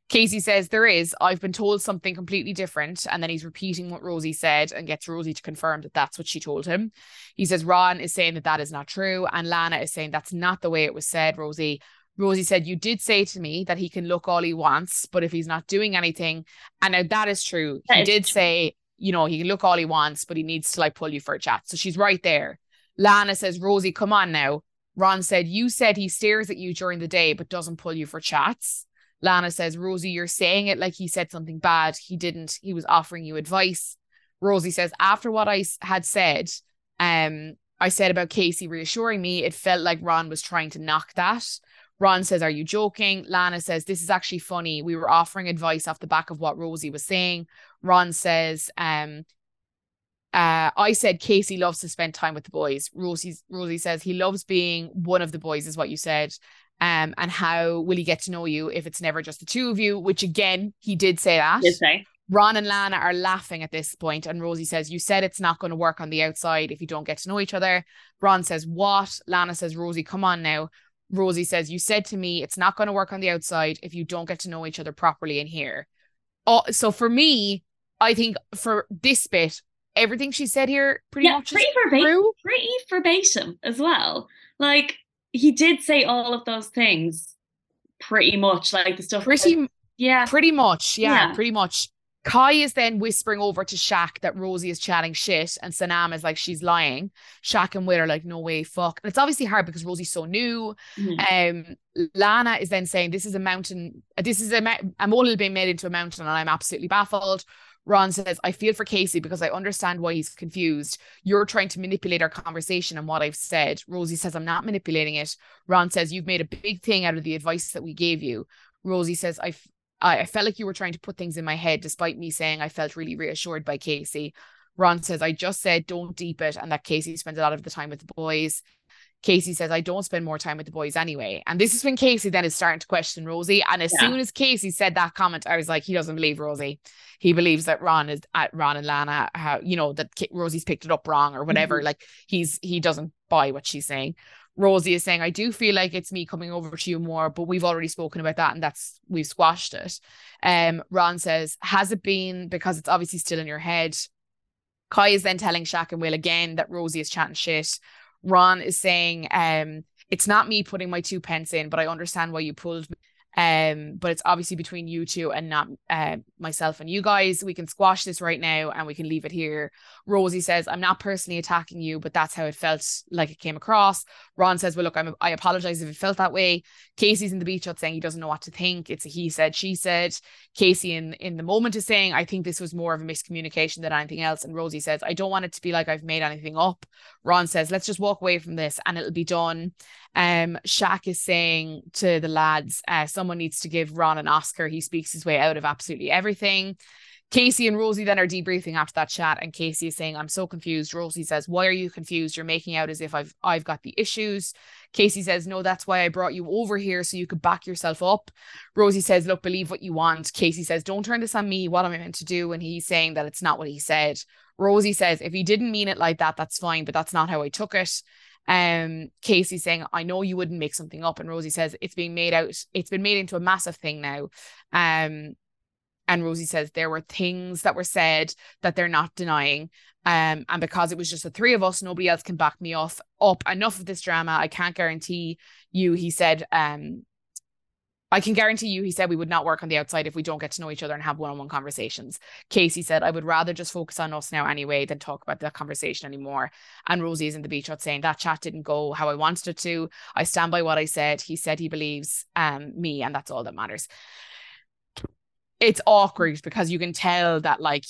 Casey says, There is. I've been told something completely different. And then he's repeating what Rosie said and gets Rosie to confirm that that's what she told him. He says, Ron is saying that that is not true. And Lana is saying, That's not the way it was said, Rosie. Rosie said, You did say to me that he can look all he wants, but if he's not doing anything, and now that is true. That he is did true. say, you know, he can look all he wants, but he needs to like pull you for a chat. So she's right there. Lana says, Rosie, come on now. Ron said, You said he stares at you during the day, but doesn't pull you for chats. Lana says, Rosie, you're saying it like he said something bad. He didn't. He was offering you advice. Rosie says, After what I had said, um, I said about Casey reassuring me, it felt like Ron was trying to knock that. Ron says, Are you joking? Lana says, This is actually funny. We were offering advice off the back of what Rosie was saying. Ron says, um, uh, I said Casey loves to spend time with the boys. Rosie Rosie says he loves being one of the boys, is what you said. Um, and how will he get to know you if it's never just the two of you? Which again, he did say that. Did say. Ron and Lana are laughing at this point, and Rosie says, You said it's not going to work on the outside if you don't get to know each other. Ron says, What? Lana says, Rosie, come on now. Rosie says, You said to me it's not going to work on the outside if you don't get to know each other properly in here. Oh, so for me, I think for this bit, everything she said here pretty yeah, much pretty verbatim, pretty verbatim as well. Like he did say all of those things pretty much, like the stuff. Pretty, that, yeah, pretty much, yeah, yeah, pretty much. Kai is then whispering over to Shaq that Rosie is chatting shit, and Sanam is like, she's lying. Shaq and Will are like, no way, fuck. And it's obviously hard because Rosie's so new. Mm-hmm. Um, Lana is then saying, this is a mountain, this is a, a molehill being made into a mountain, and I'm absolutely baffled. Ron says, I feel for Casey because I understand why he's confused. You're trying to manipulate our conversation and what I've said. Rosie says, I'm not manipulating it. Ron says, You've made a big thing out of the advice that we gave you. Rosie says, I, I, I felt like you were trying to put things in my head, despite me saying I felt really reassured by Casey. Ron says, I just said don't deep it, and that Casey spends a lot of the time with the boys. Casey says, I don't spend more time with the boys anyway. And this is when Casey then is starting to question Rosie. And as yeah. soon as Casey said that comment, I was like, he doesn't believe Rosie. He believes that Ron is at Ron and Lana, how, you know, that Rosie's picked it up wrong or whatever. Mm-hmm. Like he's, he doesn't buy what she's saying. Rosie is saying, I do feel like it's me coming over to you more, but we've already spoken about that and that's we've squashed it. Um, Ron says, Has it been because it's obviously still in your head? Kai is then telling Shaq and Will again that Rosie is chatting shit. Ron is saying, um, it's not me putting my two pence in, but I understand why you pulled me. Um, but it's obviously between you two and not uh, myself and you guys. We can squash this right now and we can leave it here. Rosie says, I'm not personally attacking you, but that's how it felt like it came across. Ron says, Well, look, I'm, I apologize if it felt that way. Casey's in the beach hut saying he doesn't know what to think. It's a he said, she said. Casey in, in the moment is saying, I think this was more of a miscommunication than anything else. And Rosie says, I don't want it to be like I've made anything up. Ron says, Let's just walk away from this and it'll be done. Um, Shaq is saying to the lads, uh, someone needs to give Ron an Oscar. He speaks his way out of absolutely everything. Casey and Rosie then are debriefing after that chat, and Casey is saying, "I'm so confused." Rosie says, "Why are you confused? You're making out as if I've I've got the issues." Casey says, "No, that's why I brought you over here so you could back yourself up." Rosie says, "Look, believe what you want." Casey says, "Don't turn this on me. What am I meant to do?" And he's saying that it's not what he said. Rosie says, "If he didn't mean it like that, that's fine, but that's not how I took it." Um, Casey saying, "I know you wouldn't make something up," and Rosie says, "It's being made out. It's been made into a massive thing now." Um, and Rosie says there were things that were said that they're not denying. Um, and because it was just the three of us, nobody else can back me off up. Enough of this drama. I can't guarantee you, he said. Um, I can guarantee you, he said, we would not work on the outside if we don't get to know each other and have one on one conversations. Casey said, I would rather just focus on us now anyway than talk about that conversation anymore. And Rosie is in the beach hut saying that chat didn't go how I wanted it to. I stand by what I said. He said he believes um, me, and that's all that matters it's awkward because you can tell that like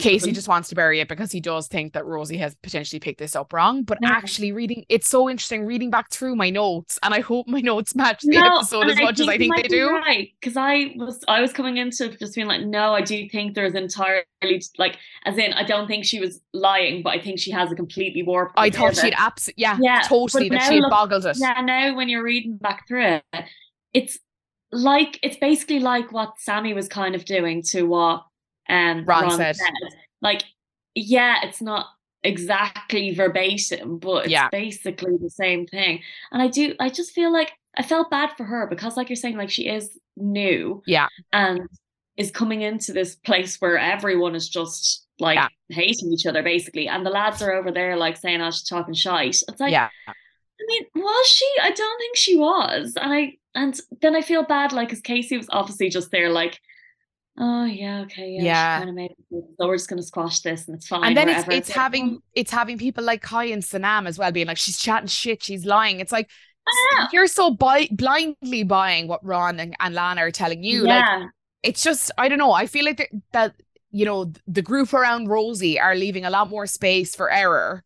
Casey just wants to bury it because he does think that Rosie has potentially picked this up wrong. But yeah. actually, reading it's so interesting reading back through my notes, and I hope my notes match the no, episode as much as I think they do. Right, because I was I was coming into just being like, no, I do think there's entirely like, as in, I don't think she was lying, but I think she has a completely warped. I thought she'd absolutely, yeah, yeah, totally that she had boggled it. Yeah, now when you're reading back through it, it's like it's basically like what Samie was kind of doing to what um Ron, Ron said. said. Like, yeah, it's not exactly verbatim, but it's yeah. basically the same thing. And I do I just feel like I felt bad for her because like you're saying, like she is new. Yeah. And is coming into this place where everyone is just like yeah. hating each other basically. And the lads are over there like saying, I oh, she's talking shite. It's like yeah. I mean, was she? I don't think she was. And I and then I feel bad, like, because Casey was obviously just there, like, oh yeah, okay, yeah, yeah. kind of made it. So we're just gonna squash this, and it's fine. And then it's it's having it's having people like Kai and Sanam as well, being like, she's chatting shit, she's lying. It's like you're so buy- blindly buying what Ron and, and Lana are telling you. Yeah. Like, it's just I don't know. I feel like that you know the group around Rosie are leaving a lot more space for error.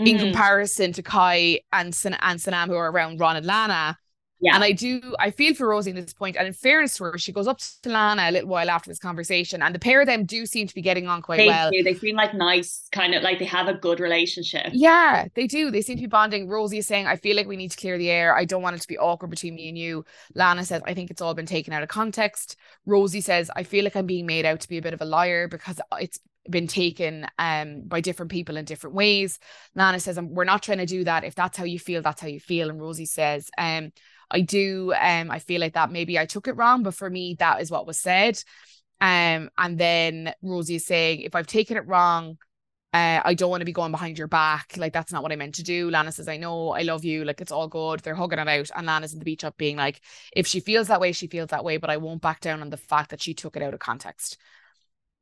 Mm-hmm. In comparison to Kai and, San- and Sanam, who are around Ron and Lana, yeah. And I do, I feel for Rosie at this point. And in fairness to her, she goes up to Lana a little while after this conversation, and the pair of them do seem to be getting on quite they well. Do. They seem like nice, kind of like they have a good relationship. Yeah, they do. They seem to be bonding. Rosie is saying, I feel like we need to clear the air. I don't want it to be awkward between me and you. Lana says, I think it's all been taken out of context. Rosie says, I feel like I'm being made out to be a bit of a liar because it's been taken um by different people in different ways. Lana says, we're not trying to do that. If that's how you feel, that's how you feel. And Rosie says, um, I do um I feel like that maybe I took it wrong, but for me that is what was said. Um and then Rosie is saying if I've taken it wrong, uh, I don't want to be going behind your back. Like that's not what I meant to do. Lana says, I know, I love you. Like it's all good. They're hugging it out. And Lana's in the beach up being like, if she feels that way, she feels that way, but I won't back down on the fact that she took it out of context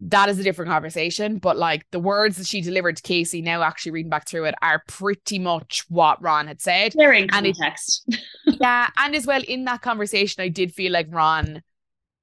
that is a different conversation. But like the words that she delivered to Casey, now actually reading back through it, are pretty much what Ron had said. They're in context. It, yeah. And as well, in that conversation, I did feel like Ron,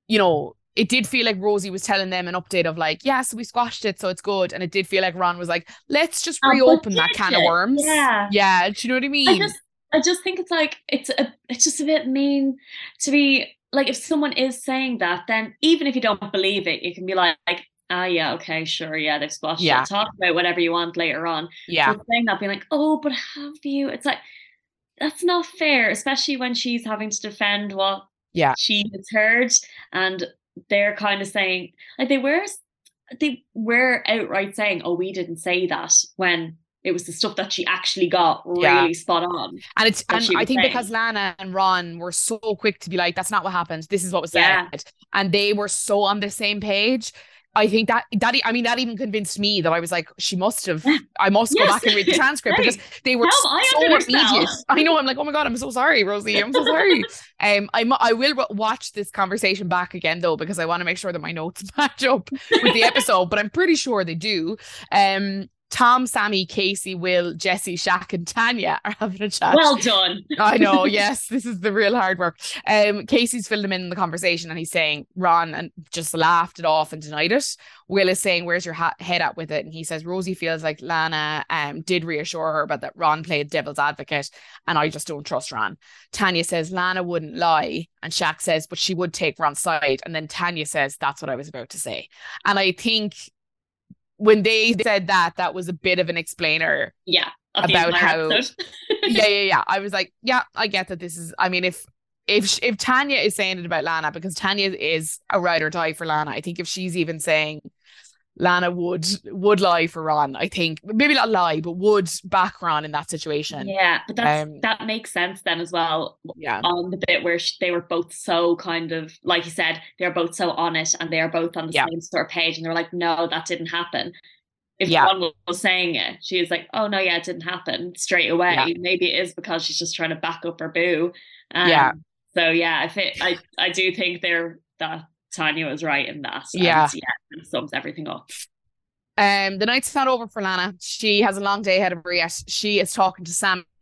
you know, it did feel like Rosie was telling them an update of like, yeah, so we squashed it, so it's good. And it did feel like Ron was like, let's just reopen that can it? of worms. Yeah. Yeah. Do you know what I mean? I just I just think it's like it's a it's just a bit mean to be like if someone is saying that, then even if you don't believe it, you can be like, like ah, yeah, okay, sure, yeah, they've squashed yeah. it. Talk about whatever you want later on. Yeah, but saying that, being like, oh, but have you? It's like that's not fair, especially when she's having to defend what yeah she has heard, and they're kind of saying like they were they were outright saying, oh, we didn't say that when it was the stuff that she actually got really yeah. spot on. And it's and I think saying. because Lana and Ron were so quick to be like, that's not what happened. This is what was said. Yeah. And they were so on the same page. I think that that I mean that even convinced me that I was like she must have I must yes. go back and read the transcript because they were so immediate. I know I'm like oh my god I'm so sorry Rosie I'm so sorry. um I I will watch this conversation back again though because I want to make sure that my notes match up with the episode but I'm pretty sure they do. Um Tom, Samie, Casey, Will, Jessie, Shaq, and Tanya are having a chat. Well done. I know. Yes, this is the real hard work. Um, Casey's filled him in the conversation, and he's saying Ron and just laughed it off and denied it. Will is saying, "Where's your ha- head at with it?" And he says, "Rosie feels like Lana um did reassure her, but that Ron played devil's advocate, and I just don't trust Ron." Tanya says Lana wouldn't lie, and Shaq says, "But she would take Ron's side." And then Tanya says, "That's what I was about to say." And I think when they said that, that was a bit of an explainer. Yeah. About how, yeah, yeah, yeah. I was like, yeah, I get that this is. I mean, if if if Tanya is saying it about Lana, because Tanya is a ride or die for Lana, I think if she's even saying Lana would would lie for Ron. I think maybe not lie, but would back Ron in that situation. Yeah, but that's, um, that makes sense then as well. Yeah, on the bit where they were both so kind of like you said, they're both so honest and they are both on the yeah. same sort of page, and they're like, no, that didn't happen. If yeah. one was saying it, she was like, oh no, yeah, it didn't happen straight away. Yeah. Maybe it is because she's just trying to back up her boo. Um, yeah. So yeah, I think I I do think they're that Tanya was right in that. Yeah. And, yeah, sums everything up. Um, the night's not over for Lana. She has a long day ahead of her yet. She is talking to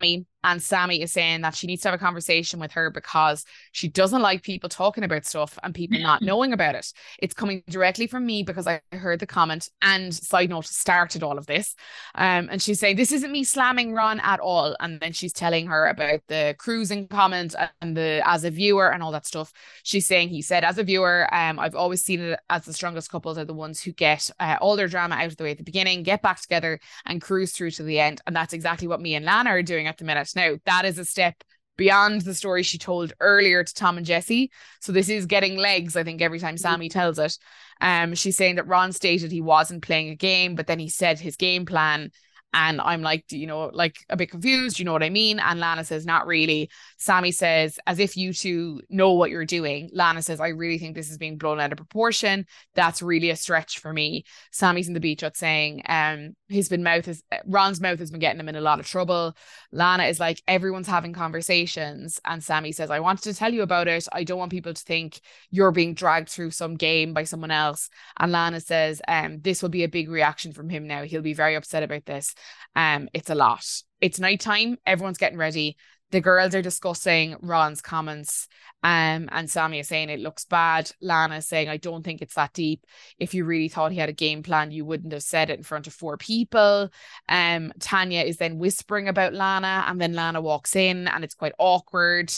Samie and Samie is saying that she needs to have a conversation with her because she doesn't like people talking about stuff and people not knowing about it. It's coming directly from me because I heard the comment and side note started all of this. Um, and she's saying, This isn't me slamming Ron at all. And then she's telling her about the cruising comment and the as a viewer and all that stuff. She's saying, He said, as a viewer, um, I've always seen it as the strongest couples are the ones who get uh, all their drama out of the way at the beginning, get back together and cruise through to the end. And that's exactly what me and Lana are doing at the minute. Now, that is a step beyond the story she told earlier to Tom and Jessie. So this is getting legs, I think, every time mm-hmm. Samie tells it. Um, she's saying that Ron stated he wasn't playing a game, but then he said his game plan and I'm like, you know, like a bit confused. You know what I mean? And Lana says, not really. Samie says, as if you two know what you're doing. Lana says, I really think this is being blown out of proportion. That's really a stretch for me. Samie's in the beach out saying, um, his been mouth is Ron's mouth has been getting him in a lot of trouble. Lana is like, everyone's having conversations. And Samie says, I wanted to tell you about it. I don't want people to think you're being dragged through some game by someone else. And Lana says, um, this will be a big reaction from him now. He'll be very upset about this. Um, it's a lot. It's nighttime. Everyone's getting ready. The girls are discussing Ron's comments. Um, and Samie is saying it looks bad. Lana is saying, I don't think it's that deep. If you really thought he had a game plan, you wouldn't have said it in front of four people. Um, Tanya is then whispering about Lana, and then Lana walks in, and it's quite awkward.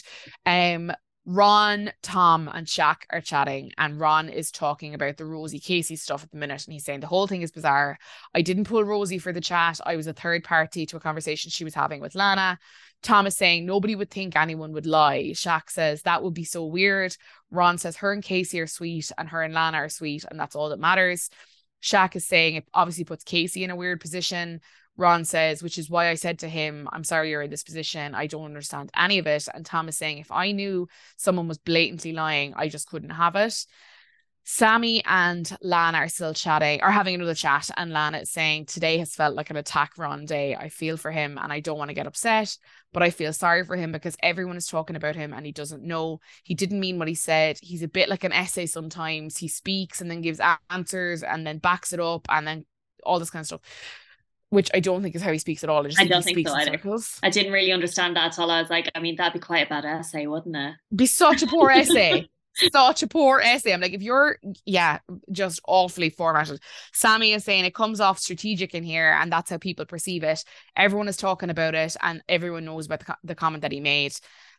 Um, Ron, Tom, and Shaq are chatting, and Ron is talking about the Rosie Casey stuff at the minute. And he's saying the whole thing is bizarre. I didn't pull Rosie for the chat. I was a third party to a conversation she was having with Lana. Tom is saying nobody would think anyone would lie. Shaq says that would be so weird. Ron says her and Casey are sweet, and her and Lana are sweet, and that's all that matters. Shaq is saying it obviously puts Casey in a weird position. Ron says, which is why I said to him, I'm sorry you're in this position. I don't understand any of it. And Tom is saying, if I knew someone was blatantly lying, I just couldn't have it. Samie and Lana are still chatting or having another chat. And Lana is saying, Today has felt like an attack Ron day. I feel for him and I don't want to get upset, but I feel sorry for him because everyone is talking about him and he doesn't know. He didn't mean what he said. He's a bit like an essay sometimes. He speaks and then gives answers and then backs it up and then all this kind of stuff which I don't think is how he speaks at all. I, I don't think so either. I didn't really understand that at all. I was like, I mean, that'd be quite a bad essay, wouldn't it? Be such a poor essay. such a poor essay. I'm like, if you're, yeah, just awfully formatted. Samie is saying it comes off strategic in here, and that's how people perceive it. Everyone is talking about it, and everyone knows about the, the comment that he made.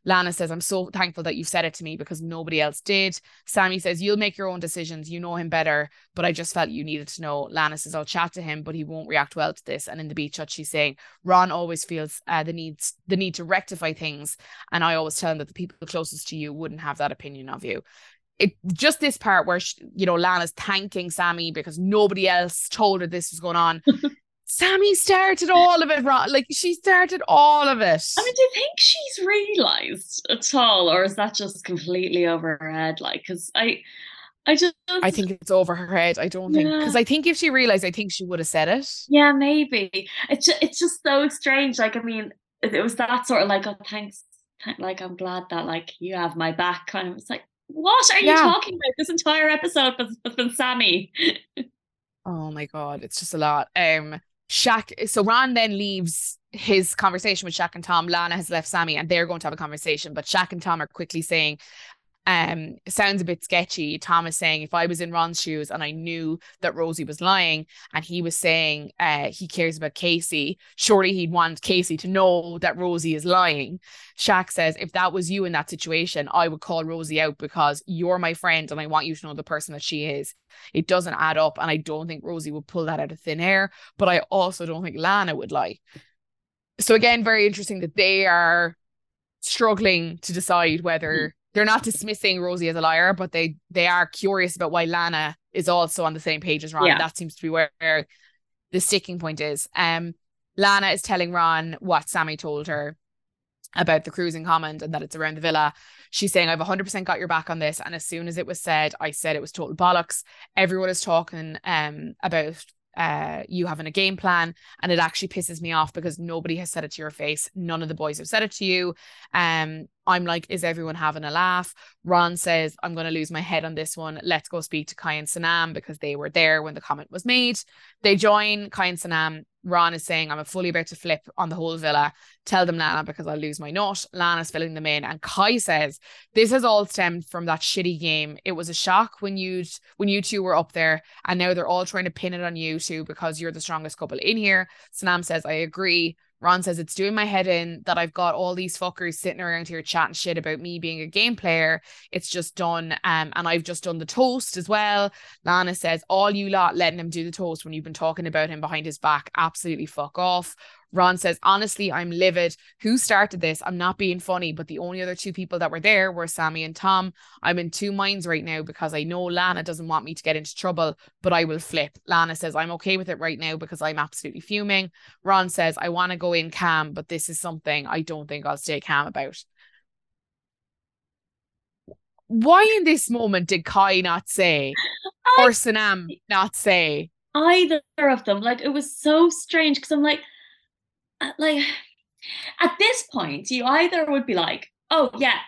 Lana says, I'm so thankful that you've said it to me because nobody else did. Samie says, You'll make your own decisions. You know him better, but I just felt you needed to know. Lana says, I'll chat to him, but he won't react well to this. And in the beach shot, she's saying, Ron always feels uh, the needs the need to rectify things. And I always tell him that the people closest to you wouldn't have that opinion of you. It just this part where she, you know Lana's thanking Samie because nobody else told her this was going on. Samie started all of it wrong. Like she started all of it. I mean, do you think she's realized at all, or is that just completely over her head? Like, because I, I just, I think it's over her head. I don't think because I think if she realized, I think she would have said it. Yeah, maybe. It's just, it's just so strange. Like, I mean, it, was that sort of like, oh, thanks. Like, I'm glad that like you have my back. Kind of. It's like, what are yeah. you talking about? This entire episode has been Samie. oh my god, it's just a lot. Um Shaq. So Ron then leaves his conversation with Shaq and Tom. Lana has left Samie, and they're going to have a conversation. But Shaq and Tom are quickly saying, um, sounds a bit sketchy. Tom is saying, if I was in Ron's shoes and I knew that Rosie was lying and he was saying uh, he cares about Casey, surely he'd want Casey to know that Rosie is lying. Shaq says, if that was you in that situation, I would call Rosie out because you're my friend and I want you to know the person that she is. It doesn't add up. And I don't think Rosie would pull that out of thin air, but I also don't think Lana would lie. So, again, very interesting that they are struggling to decide whether they're not dismissing Rosie as a liar, but they they are curious about why Lana is also on the same page as Ron. Yeah. That seems to be where, the sticking point is. Um, Lana is telling Ron what Samie told her about the cruising comment and that it's around the villa. She's saying, I've 100% got your back on this. And as soon as it was said, I said it was total bollocks. Everyone is talking um, about uh, you having a game plan. And it actually pisses me off because nobody has said it to your face. None of the boys have said it to you. Um, I'm like, is everyone having a laugh? Ron says, I'm going to lose my head on this one. Let's go speak to Kai and Sanam because they were there when the comment was made. They join Kai and Sanam Ron is saying, I'm fully about to flip on the whole villa. Tell them Lana because I'll lose my nut. Lana's filling them in. And Kai says, This has all stemmed from that shitty game. It was a shock when you when you two were up there, and now they're all trying to pin it on you two because you're the strongest couple in here. Sanam says, I agree. Ron says it's doing my head in that I've got all these fuckers sitting around here chatting shit about me being a game player. It's just done. Um, and I've just done the toast as well. Lana says, all you lot letting him do the toast when you've been talking about him behind his back, absolutely fuck off. Ron says, honestly, I'm livid. Who started this? I'm not being funny, but the only other two people that were there were Samie and Tom. I'm in two minds right now because I know Lana doesn't want me to get into trouble, but I will flip. Lana says, I'm okay with it right now because I'm absolutely fuming. Ron says, I want to go in calm, but this is something I don't think I'll stay calm about. Why in this moment did Kai not say, I, or Sanam not say? Either of them. Like, it was so strange because I'm like, Uh, like at this point, you either would be like, oh yeah,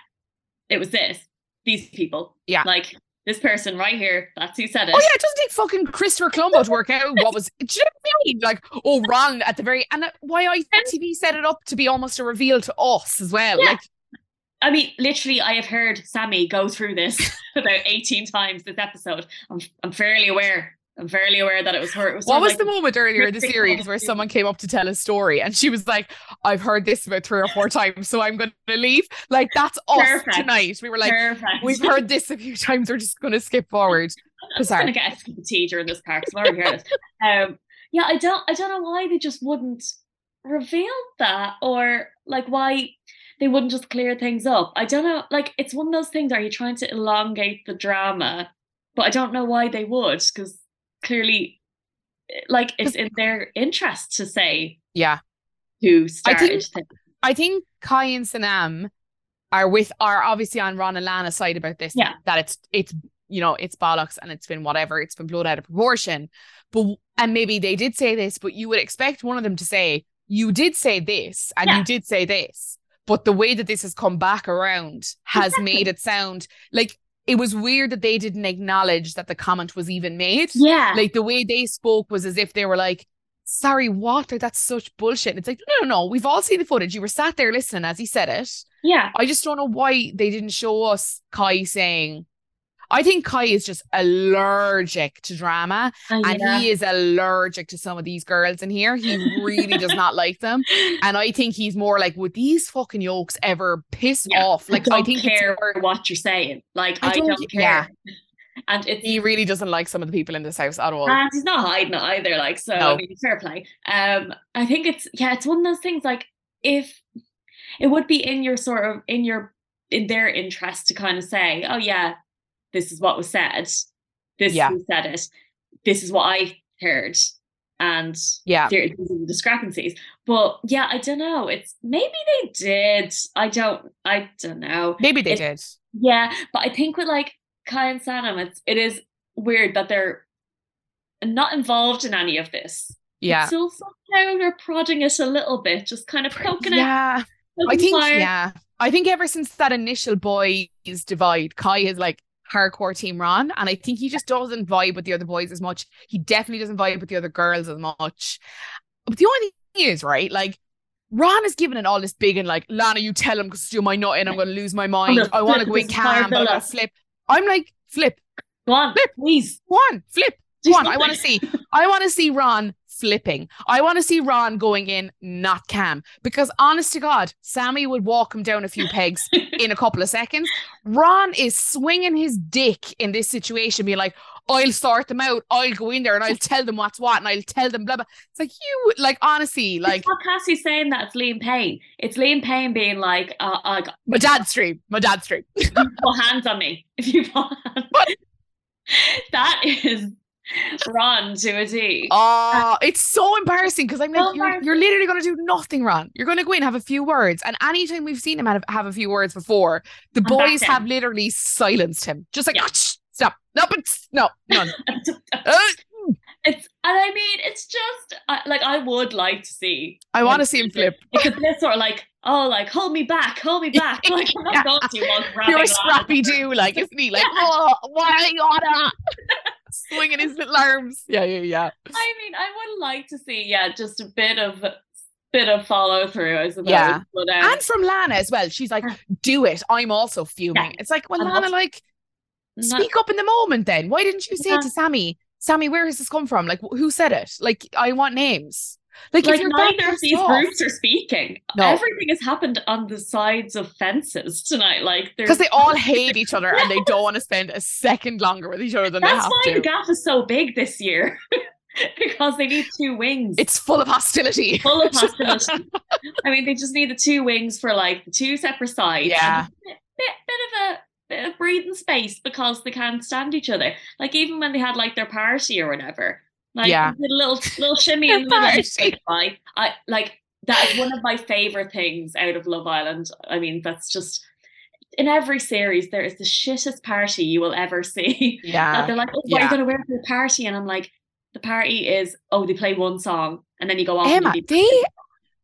it was this, these people. Yeah. Like this person right here, that's who said it. Oh yeah, it doesn't take fucking Christopher Colombo to work out what was do you know what I mean? Like, oh Ron at the very and uh, why ITV set it up to be almost a reveal to us as well. Yeah. Like I mean, literally, I have heard Samie go through this about 18 times this episode. I'm, I'm fairly aware I'm fairly aware that it was her. It was what was like the moment earlier in the series where someone came up to tell a story and she was like, I've heard this about three or four times, so I'm going to leave? Like, that's us Perfect. tonight. We were like, Perfect. we've heard this a few times, we're just going to skip forward. I'm going to get a tea during this part because I've already heard. Um, yeah, I don't, I don't know why they just wouldn't reveal that or like why they wouldn't just clear things up. I don't know. Like, it's one of those things. Are you trying to elongate the drama? But I don't know why they would because clearly like it's in their interest to say yeah. who started I think, I think Kai and Sanam are with are obviously on Ron and Lana's side about this yeah. that it's it's you know it's bollocks and it's been whatever it's been blown out of proportion. But and maybe they did say this but you would expect one of them to say you did say this and yeah. you did say this. But the way that this has come back around has exactly. made it sound like it was weird that they didn't acknowledge that the comment was even made. Yeah. Like the way they spoke was as if they were like, sorry, what? Like, that's such bullshit. And It's like, no, no, no. We've all seen the footage. You were sat there listening as he said it. Yeah. I just don't know why they didn't show us Kai saying, I think Kai is just allergic to drama uh, and he is allergic to some of these girls in here. He really does not like them. And I think he's more like, would these fucking yokes ever piss yeah. off? Like, I, I think care what you're saying. Like, I, I don't, don't, care. Yeah. And he really doesn't like some of the people in this house at all. And he's not hiding it either. Like, so no. I mean, fair play. Um, I think it's yeah, it's one of those things. Like, if it would be in your sort of in your in their interest to kind of say, oh yeah, this is what was said. This yeah. who said it. This is what I heard. And yeah, there, these are the discrepancies. But yeah, I don't know. It's maybe they did. I don't. I don't know. Maybe they it, did. Yeah, but I think with like Kai and Sanam, it's it is weird that they're not involved in any of this. Yeah. So somehow they're prodding it a little bit, just kind of poking yeah. it. Yeah. I think fire. yeah. I think ever since that initial boys divide, Kai has like hardcore team Ron. And I think he just doesn't vibe with the other boys as much. He definitely doesn't vibe with the other girls as much. But the only thing is, right, like Ron is giving it all this big and like, Lana, you tell him because do my nut and I'm gonna lose my mind. I want to go in calm, but I'm flip. I'm like, flip, Go on, Flip. please. go on, flip. Go on. I want to see. I want to see Ron flipping. I want to see Ron going in not Cam, because, honest to God, Samie would walk him down a few pegs in a couple of seconds. Ron is swinging his dick in this situation, being like, "I'll sort them out. I'll go in there and I'll tell them what's what, and I'll tell them blah blah." It's like you, like honestly, like It's not Cassie saying that it's Liam Payne. It's Liam Payne being like, uh, uh, my dad's stream, my dad's stream. put hands on me if you want. that is Ron to a T. Oh, it's so embarrassing because I'm like, you're, you're literally going to do nothing wrong. You're going to go in, and have a few words. And anytime we've seen him have, have a few words before, the I'm boys have literally silenced him. Just like, Yeah. "Ah, stop. No, but no, no. no. Uh, it's and I mean it's just I, like I would like to see. I want to see him flip. Because they're sort of like, oh, like hold me back, hold me back. Like I'm not Yeah. going to while grabbing You're a scrappy do, like, isn't he? Like, oh, why are you on that? Swinging his little arms. Yeah, yeah, yeah. I mean, I would like to see, yeah, just a bit of bit of follow through, I suppose. Yeah. But, um, And from Lana as well. She's like, do it. I'm also fuming. It's like, well, And Lana, also- like, not- speak up in the moment then. Why didn't you say Yeah. to Samie, Samie, where has this come from? Like, who said it? Like, I want names. Like, like if you're neither of these off- groups are speaking. No. Everything has happened on the sides of fences tonight. Like because they all hate each other and they don't want to spend a second longer with each other than they That's why the gap is so big this year. because they need two wings. It's full of hostility. full of hostility. I mean, they just need the two wings for like the two separate sides. Yeah. bit, bit, bit of a bit of breathing space because they can't stand each other. Like even when they had like their party or whatever. Like Yeah. did a little little shimmy in the middle. Like, I, like that is one of my favorite things out of Love Island. I mean, that's just in every series there is the shittest party you will ever see. Yeah. they're like, oh, what are you going to wear for the party? And I'm like, the party is, oh, they play one song and then you go off. Emma, they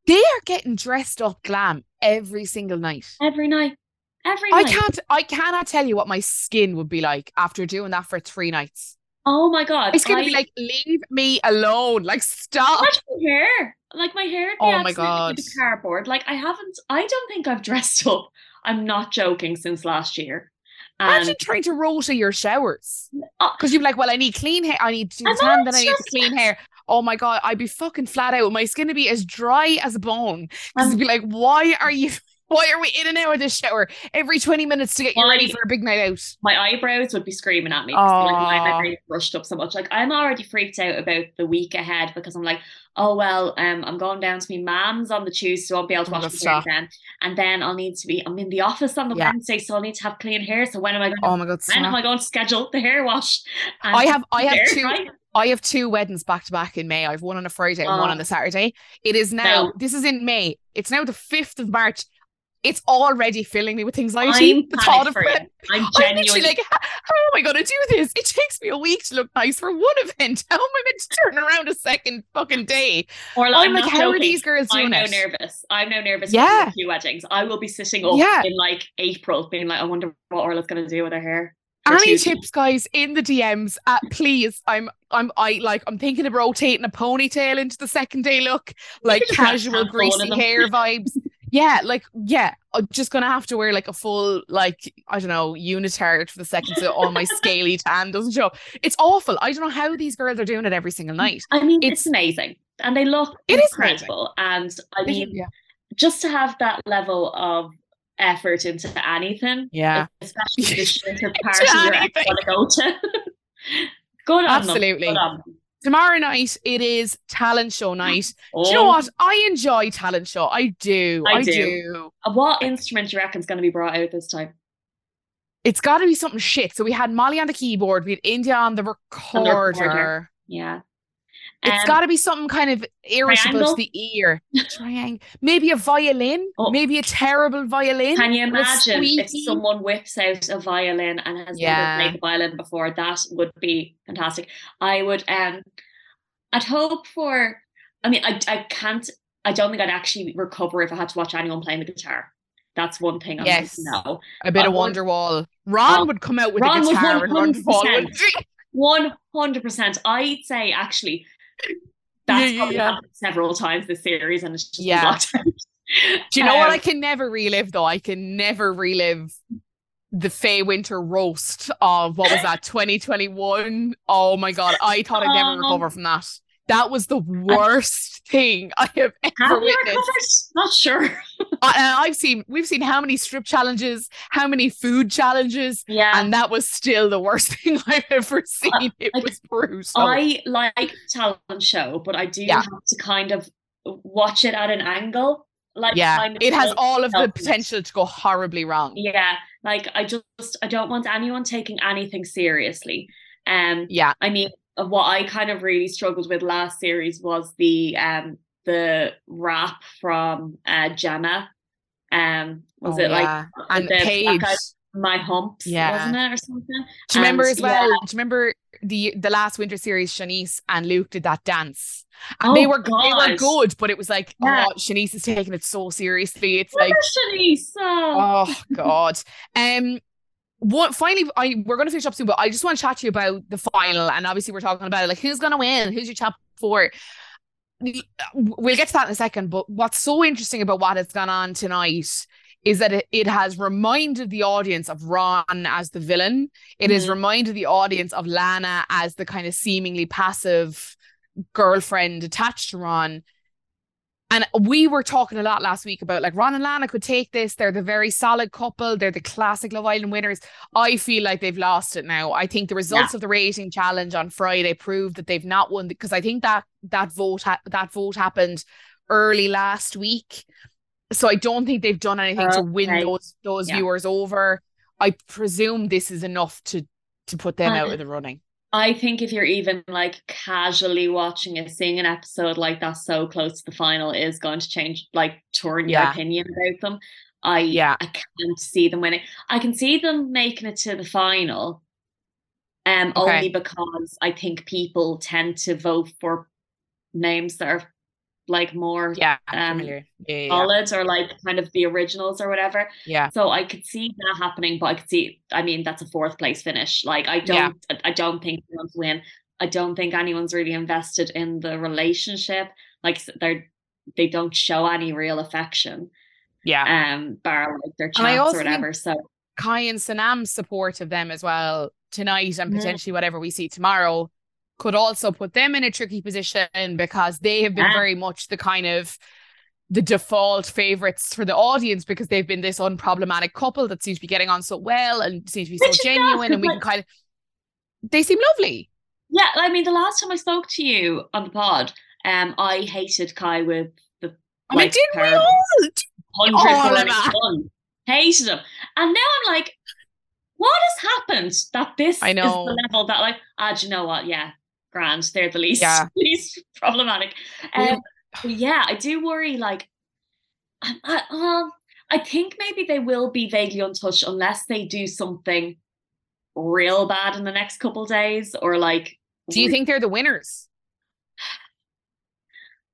they are getting dressed up glam every single night. every night, every I night. can't I cannot tell you what my skin would be like after doing that for three nights. Oh my god, It's gonna I- be like, leave me alone. Like stop. Imagine my hair, like my hair. Oh my God. the cardboard. Like I haven't. I don't think I've dressed up. I'm not joking. Since last year, Imagine and trying to rota your showers. Uh, because you're like, well, I need clean hair. I need to do I the know, tan, then I need just- clean hair. Oh my God, I'd be fucking flat out. My skin would be as dry as a bone. Because it'd be like, why are you, why are we in and out of this shower every 20 minutes to get you ready for a big night out? my eyebrows would be screaming at me. Like my eyebrows brushed up so much. Like I'm already freaked out about the week ahead because I'm like, oh well, um, I'm going down to my mum's on the Tuesday, so I won't be able to Oh, wash my hair then. And then I'll need to be. I'm in the office on the Yeah. Wednesday, so I'll need to have clean hair. So when am I going? To, Oh my God, when am. I going to schedule the hair wash? And I have, I have hair two, dry? I have two weddings back to back in May. I have one on a Friday and one Oh. on a Saturday. It is now, No. this is in May. It's now the 5th of March. It's already filling me with anxiety. I'm the thought of it. I'm I'm literally like, how am I going to do this? It takes me a week to look nice for one event. How am I meant to turn around a second fucking day? or I'm I'm like, how are these girls doing I'm no it? nervous. I'm no nervous Yeah. two weddings. I will be sitting up Yeah. in like April, being like, I wonder what Orla's going to do with her hair. Any Tuesday. tips, guys, in the DMs? Uh, please, I'm, I'm, I like, I'm thinking of rotating a ponytail into the second day look, like casual greasy hair vibes. Yeah, like, yeah, I'm just gonna have to wear like a full, like, I don't know, unitard for the second, so all my scaly tan doesn't show. up. It's awful. I don't know how these girls are doing it every single night. I mean, it's, It's- amazing. And they look It incredible. And I mean, yeah, just to have that level of effort into anything, yeah, especially the shit party you're going to go to. Good on them. Absolutely. Good on them. Tomorrow night it is talent show night. Do you know Oh, what? I enjoy talent show. I do. I I, do. do. uh, What instrument do you reckon is going to be brought out this time? It's got to be something shit. So we had Molly on the keyboard, we had India on the recorder. recorder. Yeah. It's Um, got to be something kind of irritable to the ear. Triangle. Maybe a violin. Oh. Maybe a terrible violin. Can you imagine if someone whips out a violin and has Yeah. never played the violin before? That would be fantastic. I would um I'd hope for I mean I I can't I don't think I'd actually recover if I had to watch anyone playing the guitar. That's one thing I'm Yes. no. a bit I of would- Wonderwall. Ron Oh, would come out with Ron a would guitar and 100%. would. One hundred percent. I'd say actually That's yeah, probably yeah. happened several times this series, and it's Yeah. Do you know what Um, I can never relive though? I can never relive the Faye Winter roast of what was that 2021? Oh my god, I thought I'd never Um, recover from that. That was the worst thing I have ever witnessed. Not sure. I, I've seen we've seen how many strip challenges, how many food challenges, Yeah. and that was still the worst thing I've ever seen. It like, was brutal. I like talent show, but I do Yeah. have to kind of watch it at an angle. Like yeah, kind of it has all of the potential to go horribly wrong. Yeah, like I just I don't want anyone taking anything seriously. Um, Yeah, I mean, what I kind of really struggled with last series was the um the rap from uh Gemma. Um, was Oh, it like yeah. and the Paige. my humps? Yeah. wasn't it or something? Do you remember as well? yeah. Do you remember the the last winter series? Shanice and Luke did that dance. And they Oh, were they were good, but it was like, Yeah. oh, Shanice is taking it so seriously. It's like, Shanice, oh. oh god. Um, what finally? I we're going to finish up soon, but I just want to chat to you about the final, and obviously we're talking about it, like who's going to win, who's your top four. We'll get to that in a second, but what's so interesting about what has gone on tonight is that it, it has reminded the audience of Ron as the villain. It has Mhm. reminded the audience of Lana as the kind of seemingly passive girlfriend attached to Ron. And we were talking a lot last week about like Ron and Lana could take this. They're the very solid couple. They're the classic Love Island winners. I feel like they've lost it now. I think the results of the rating challenge on Friday proved that they've not won because I think that that vote ha- that vote happened early last week. So I don't think they've done anything to win those those Yeah. viewers over. I presume this is enough to to put them Uh, out of the running. I think if you're even like casually watching it, seeing an episode like that so close to the final is going to change, like turn your Yeah. opinion about them. I Yeah. I can't see them winning. I can see them making it to the final, um, Okay. only because I think people tend to vote for names that are like more Yeah, um, familiar. Yeah, yeah, yeah. or like kind of the originals or whatever. yeah. So I could see that happening, but I could see. I mean, that's a fourth place finish. Like I don't. I- don't think anyone's win. I don't think anyone's really invested in the relationship. Like they're they don't show any real affection. Yeah. Um, bar like their And I chats also or whatever. So Kai and Sanam's support of them as well tonight and Mhm. potentially whatever we see tomorrow could also put them in a tricky position because they have been very much the kind of the default favorites for the audience because they've been this unproblematic couple that seems to be getting on so well and seems to be so is gas, genuine and we can kind of they seem lovely. yeah, I mean, the last time I spoke to you on the pod, um, I hated Kai with the I mean, didn't we all? hundred All burning of that. sun. Hated him. And now I'm like, what has happened that this I is know. the level that like, ah, do you know what? Yeah, grand. They're the least Yeah. least problematic. Um, yeah, I do worry. Like, I, I, um, I think maybe they will be vaguely untouched unless they do something real bad in the next couple days, or like. Do you re- think they're the winners?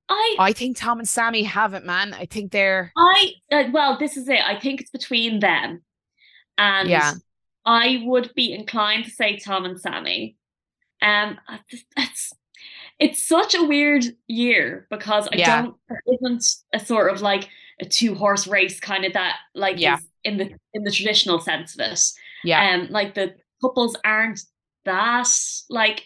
I I think Tom and Samie have it, man. I think they're I uh, well, this is it. I think it's between them, and Yeah. I would be inclined to say Tom and Samie. Um, it's it's such a weird year because I Yeah. don't there isn't a sort of like a two horse race kind of that like Yeah. in the in the traditional sense of it. yeah. Um, like the couples aren't that like.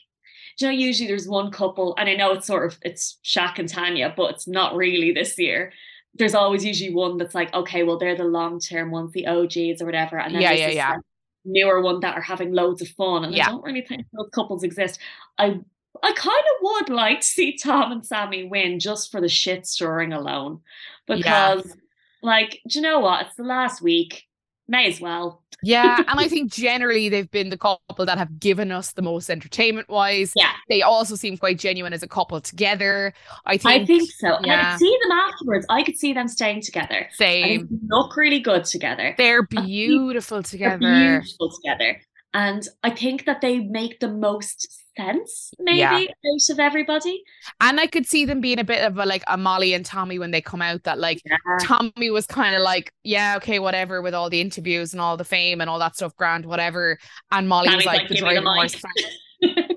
do You know, usually there's one couple, and I know it's sort of it's Shaq and Tanya, but it's not really this year. There's always usually one that's like, okay, well, they're the long term ones, the OGs or whatever, and then Yeah, yeah, yeah. like, newer one that are having loads of fun, and Yeah. I don't really think those couples exist. I I kind of would like to see Tom and Samie win just for the shit stirring alone, Yeah. because like, do you know what? It's the last week, may as well. Yeah, and I think generally they've been the couple that have given us the most entertainment wise. Yeah. They also seem quite genuine as a couple together. I think, I think so. And I yeah. could see them afterwards. I could see them staying together. Same. they look really good together. They're beautiful They're together. beautiful together. And I think that they make the most sense, maybe, Yeah. out of everybody. And I could see them being a bit of a like a Molly and Tommy when they come out that like Yeah. Tommy was kind of like, yeah, okay, whatever, with all the interviews and all the fame and all that stuff, grand, whatever. And Molly was like, like, the "Give me the driving mic." force.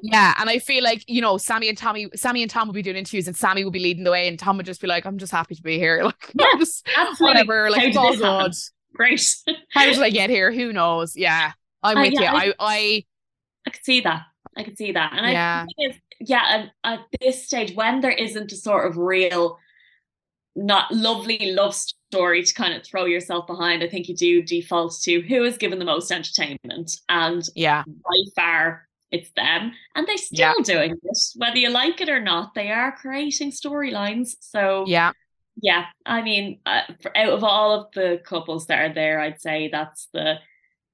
yeah, and I feel like you know Samie and Tommy, Samie and Tom will be doing interviews, and Samie will be leading the way, and Tom would just be like, "I'm just happy to be here, like Yeah, just whatever, like it's all good. Great. How did I get here? Who knows? Yeah, I'm Uh, with yeah, you. I, I, I could see that. I could see that. And Yeah. I think is, yeah, and at this stage, when there isn't a sort of real, not lovely love story to kind of throw yourself behind, I think you do default to who is given the most entertainment. And yeah, by far, it's them. And they're still Yeah. doing it, whether you like it or not. They are creating storylines. So, yeah, yeah, I mean, uh, out of all of the couples that are there, I'd say that's the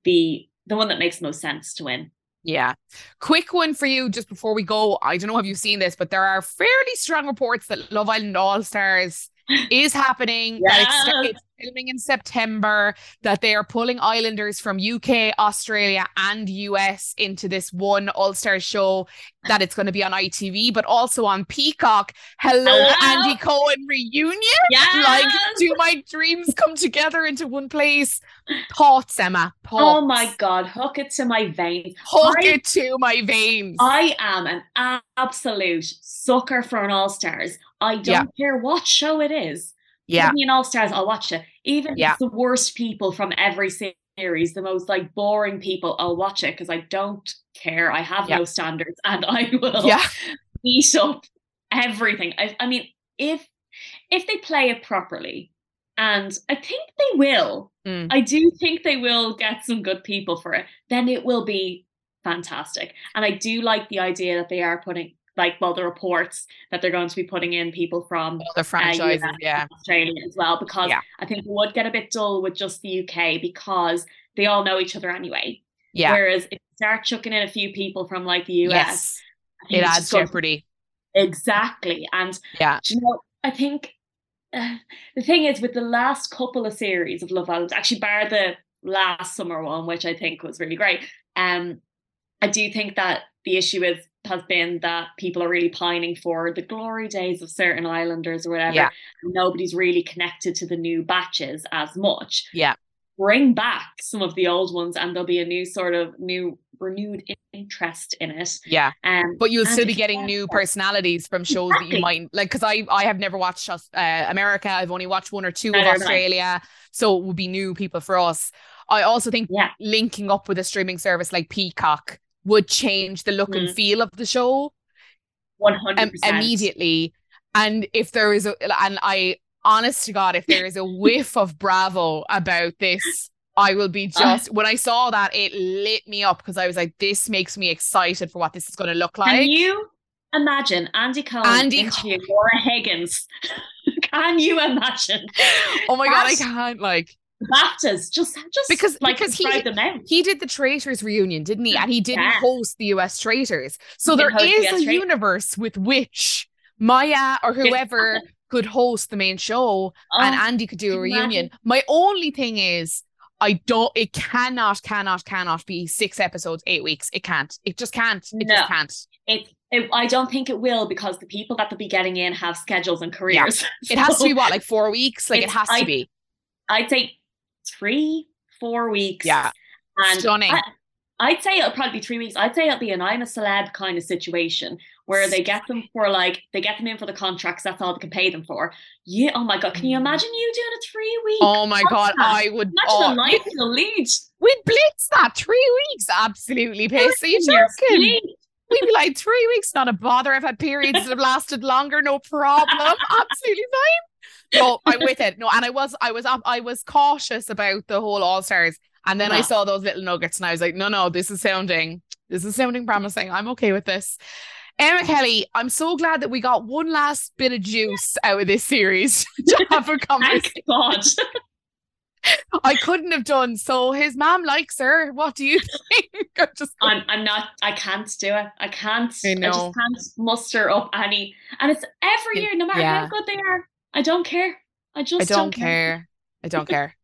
the the one that makes most sense to win. yeah. Quick one for you just before we go. I don't know if you've seen this, but there are fairly strong reports that Love Island All Stars is happening. That it's, it's filming in September. That they are pulling Islanders from UK, Australia, and US into this one All Star show. That it's going to be on ITV, but also on Peacock. Hello, Hello. Andy Cohen reunion. Yeah. Like, do my dreams come together into one place? Thoughts, Emma. Thoughts. Oh my god, hook it to my veins. Hook I- it to my veins. I am an absolute sucker for an All Stars. I don't Yeah. care what show it is. yeah, Give me an All Stars, I'll watch it. Even Yeah. the worst people from every series, the most like boring people, I'll watch it because I don't care. I have Yeah. no standards and I will yeah, eat up everything. I, I mean, if if they play it properly, and I think they will, Mm. I do think they will get some good people for it, then it will be fantastic. And I do like the idea that they are putting, like, well, the reports that they're going to be putting in people from other franchises. yeah, Australia as well, because Yeah. I think it would get a bit dull with just the UK because they all know each other anyway. yeah, Whereas if you start chucking in a few people from like the US, yes. It adds just going to jeopardy. Exactly. And Yeah. you know, I think uh, the thing is with the last couple of series of Love Island, actually bar the last summer one, which I think was really great. Um, I do think that the issue is has been that people are really pining for the glory days of certain islanders or whatever. Yeah. Nobody's really connected to the new batches as much. Yeah. Bring back some of the old ones and there'll be a new sort of new renewed interest in it. Yeah, Um, but you'll still be getting new personalities from shows that you might like. Because I, I have never watched uh, America. I've only watched one or two of Neither have I. Australia, so it would be new people for us. I also think Yeah. linking up with a streaming service like Peacock would change the look and Mm. feel of the show. One hundred um, percent immediately. And if there is a, and I, honest to God, if there is a whiff of Bravo about this, I will be Uh. just, when I saw that, it lit me up because I was like, this makes me excited for what this is going to look like. Can you imagine Andy Cohen Andy interviewing Laura Higgins? Can you imagine oh my God, I can't like, the BAFTAs? Just, just Because- like because he- describe them out. he did the Traitors reunion, didn't he? And he didn't Yeah. host the US Traitors. So He there the a universe with which Maya or whoever could host the main show and Oh, Andy could do a reunion. imagine? My only thing is, I don't. It cannot, cannot, cannot be six episodes, eight weeks. It can't. It just can't. It No. just can't. it, it, I don't think it will because the people that they'll be getting in have schedules and careers. It has to be what, like four weeks. Like it has to be. I'd say three, four weeks. Yeah. And Stunning. I, I'd say it'll probably be three weeks. I'd say it'll be an I'm a celeb kind of situation where they get them for like they get them in for the contracts. That's all they can pay them for. Yeah. Oh my god. Can you imagine you doing a three week? Oh my god. I would. Imagine Oh, the life you'll lead. we'd blitz that three weeks. Absolutely pissed. Are you joking? We'd be like three weeks, not a bother. I've had periods that have lasted longer, no problem. Absolutely fine. No, I'm with it. No, and I was, I was, up, I was cautious about the whole All Stars, and then I saw those little nuggets, and I was like, no, no, this is sounding, this is sounding promising. I'm okay with this. Emma Kelly, I'm so glad that we got one last bit of juice out of this series to have a conversation. Thank God. I couldn't have done. So his mom likes her. What do you think? I just I'm I'm not I can't do it. I can't I I, just can't muster up any and it's every year, no matter yeah. how good they are. I don't care. I just I don't care. I don't care.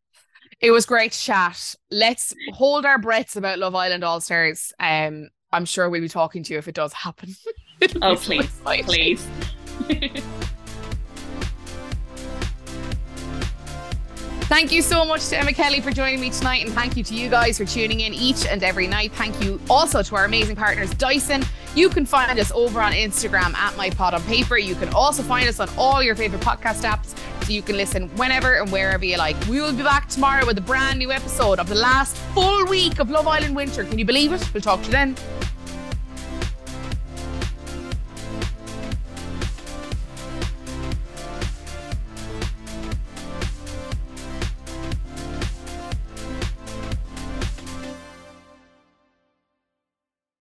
It was great chat. Let's hold our breaths about Love Island All Stars. Um, I'm sure we'll be talking to you if it does happen. Oh be so please, please. Thank you so much to Emma Kelly for joining me tonight, and thank you to you guys for tuning in each and every night. Thank you also to our amazing partners, Dyson, You can find us over on Instagram at My on Paper. You can also find us on all your favorite podcast apps so you can listen whenever and wherever you like. We will be back tomorrow with a brand new episode of the last full week of Love Island Winter. Can you believe it? We'll talk to you then.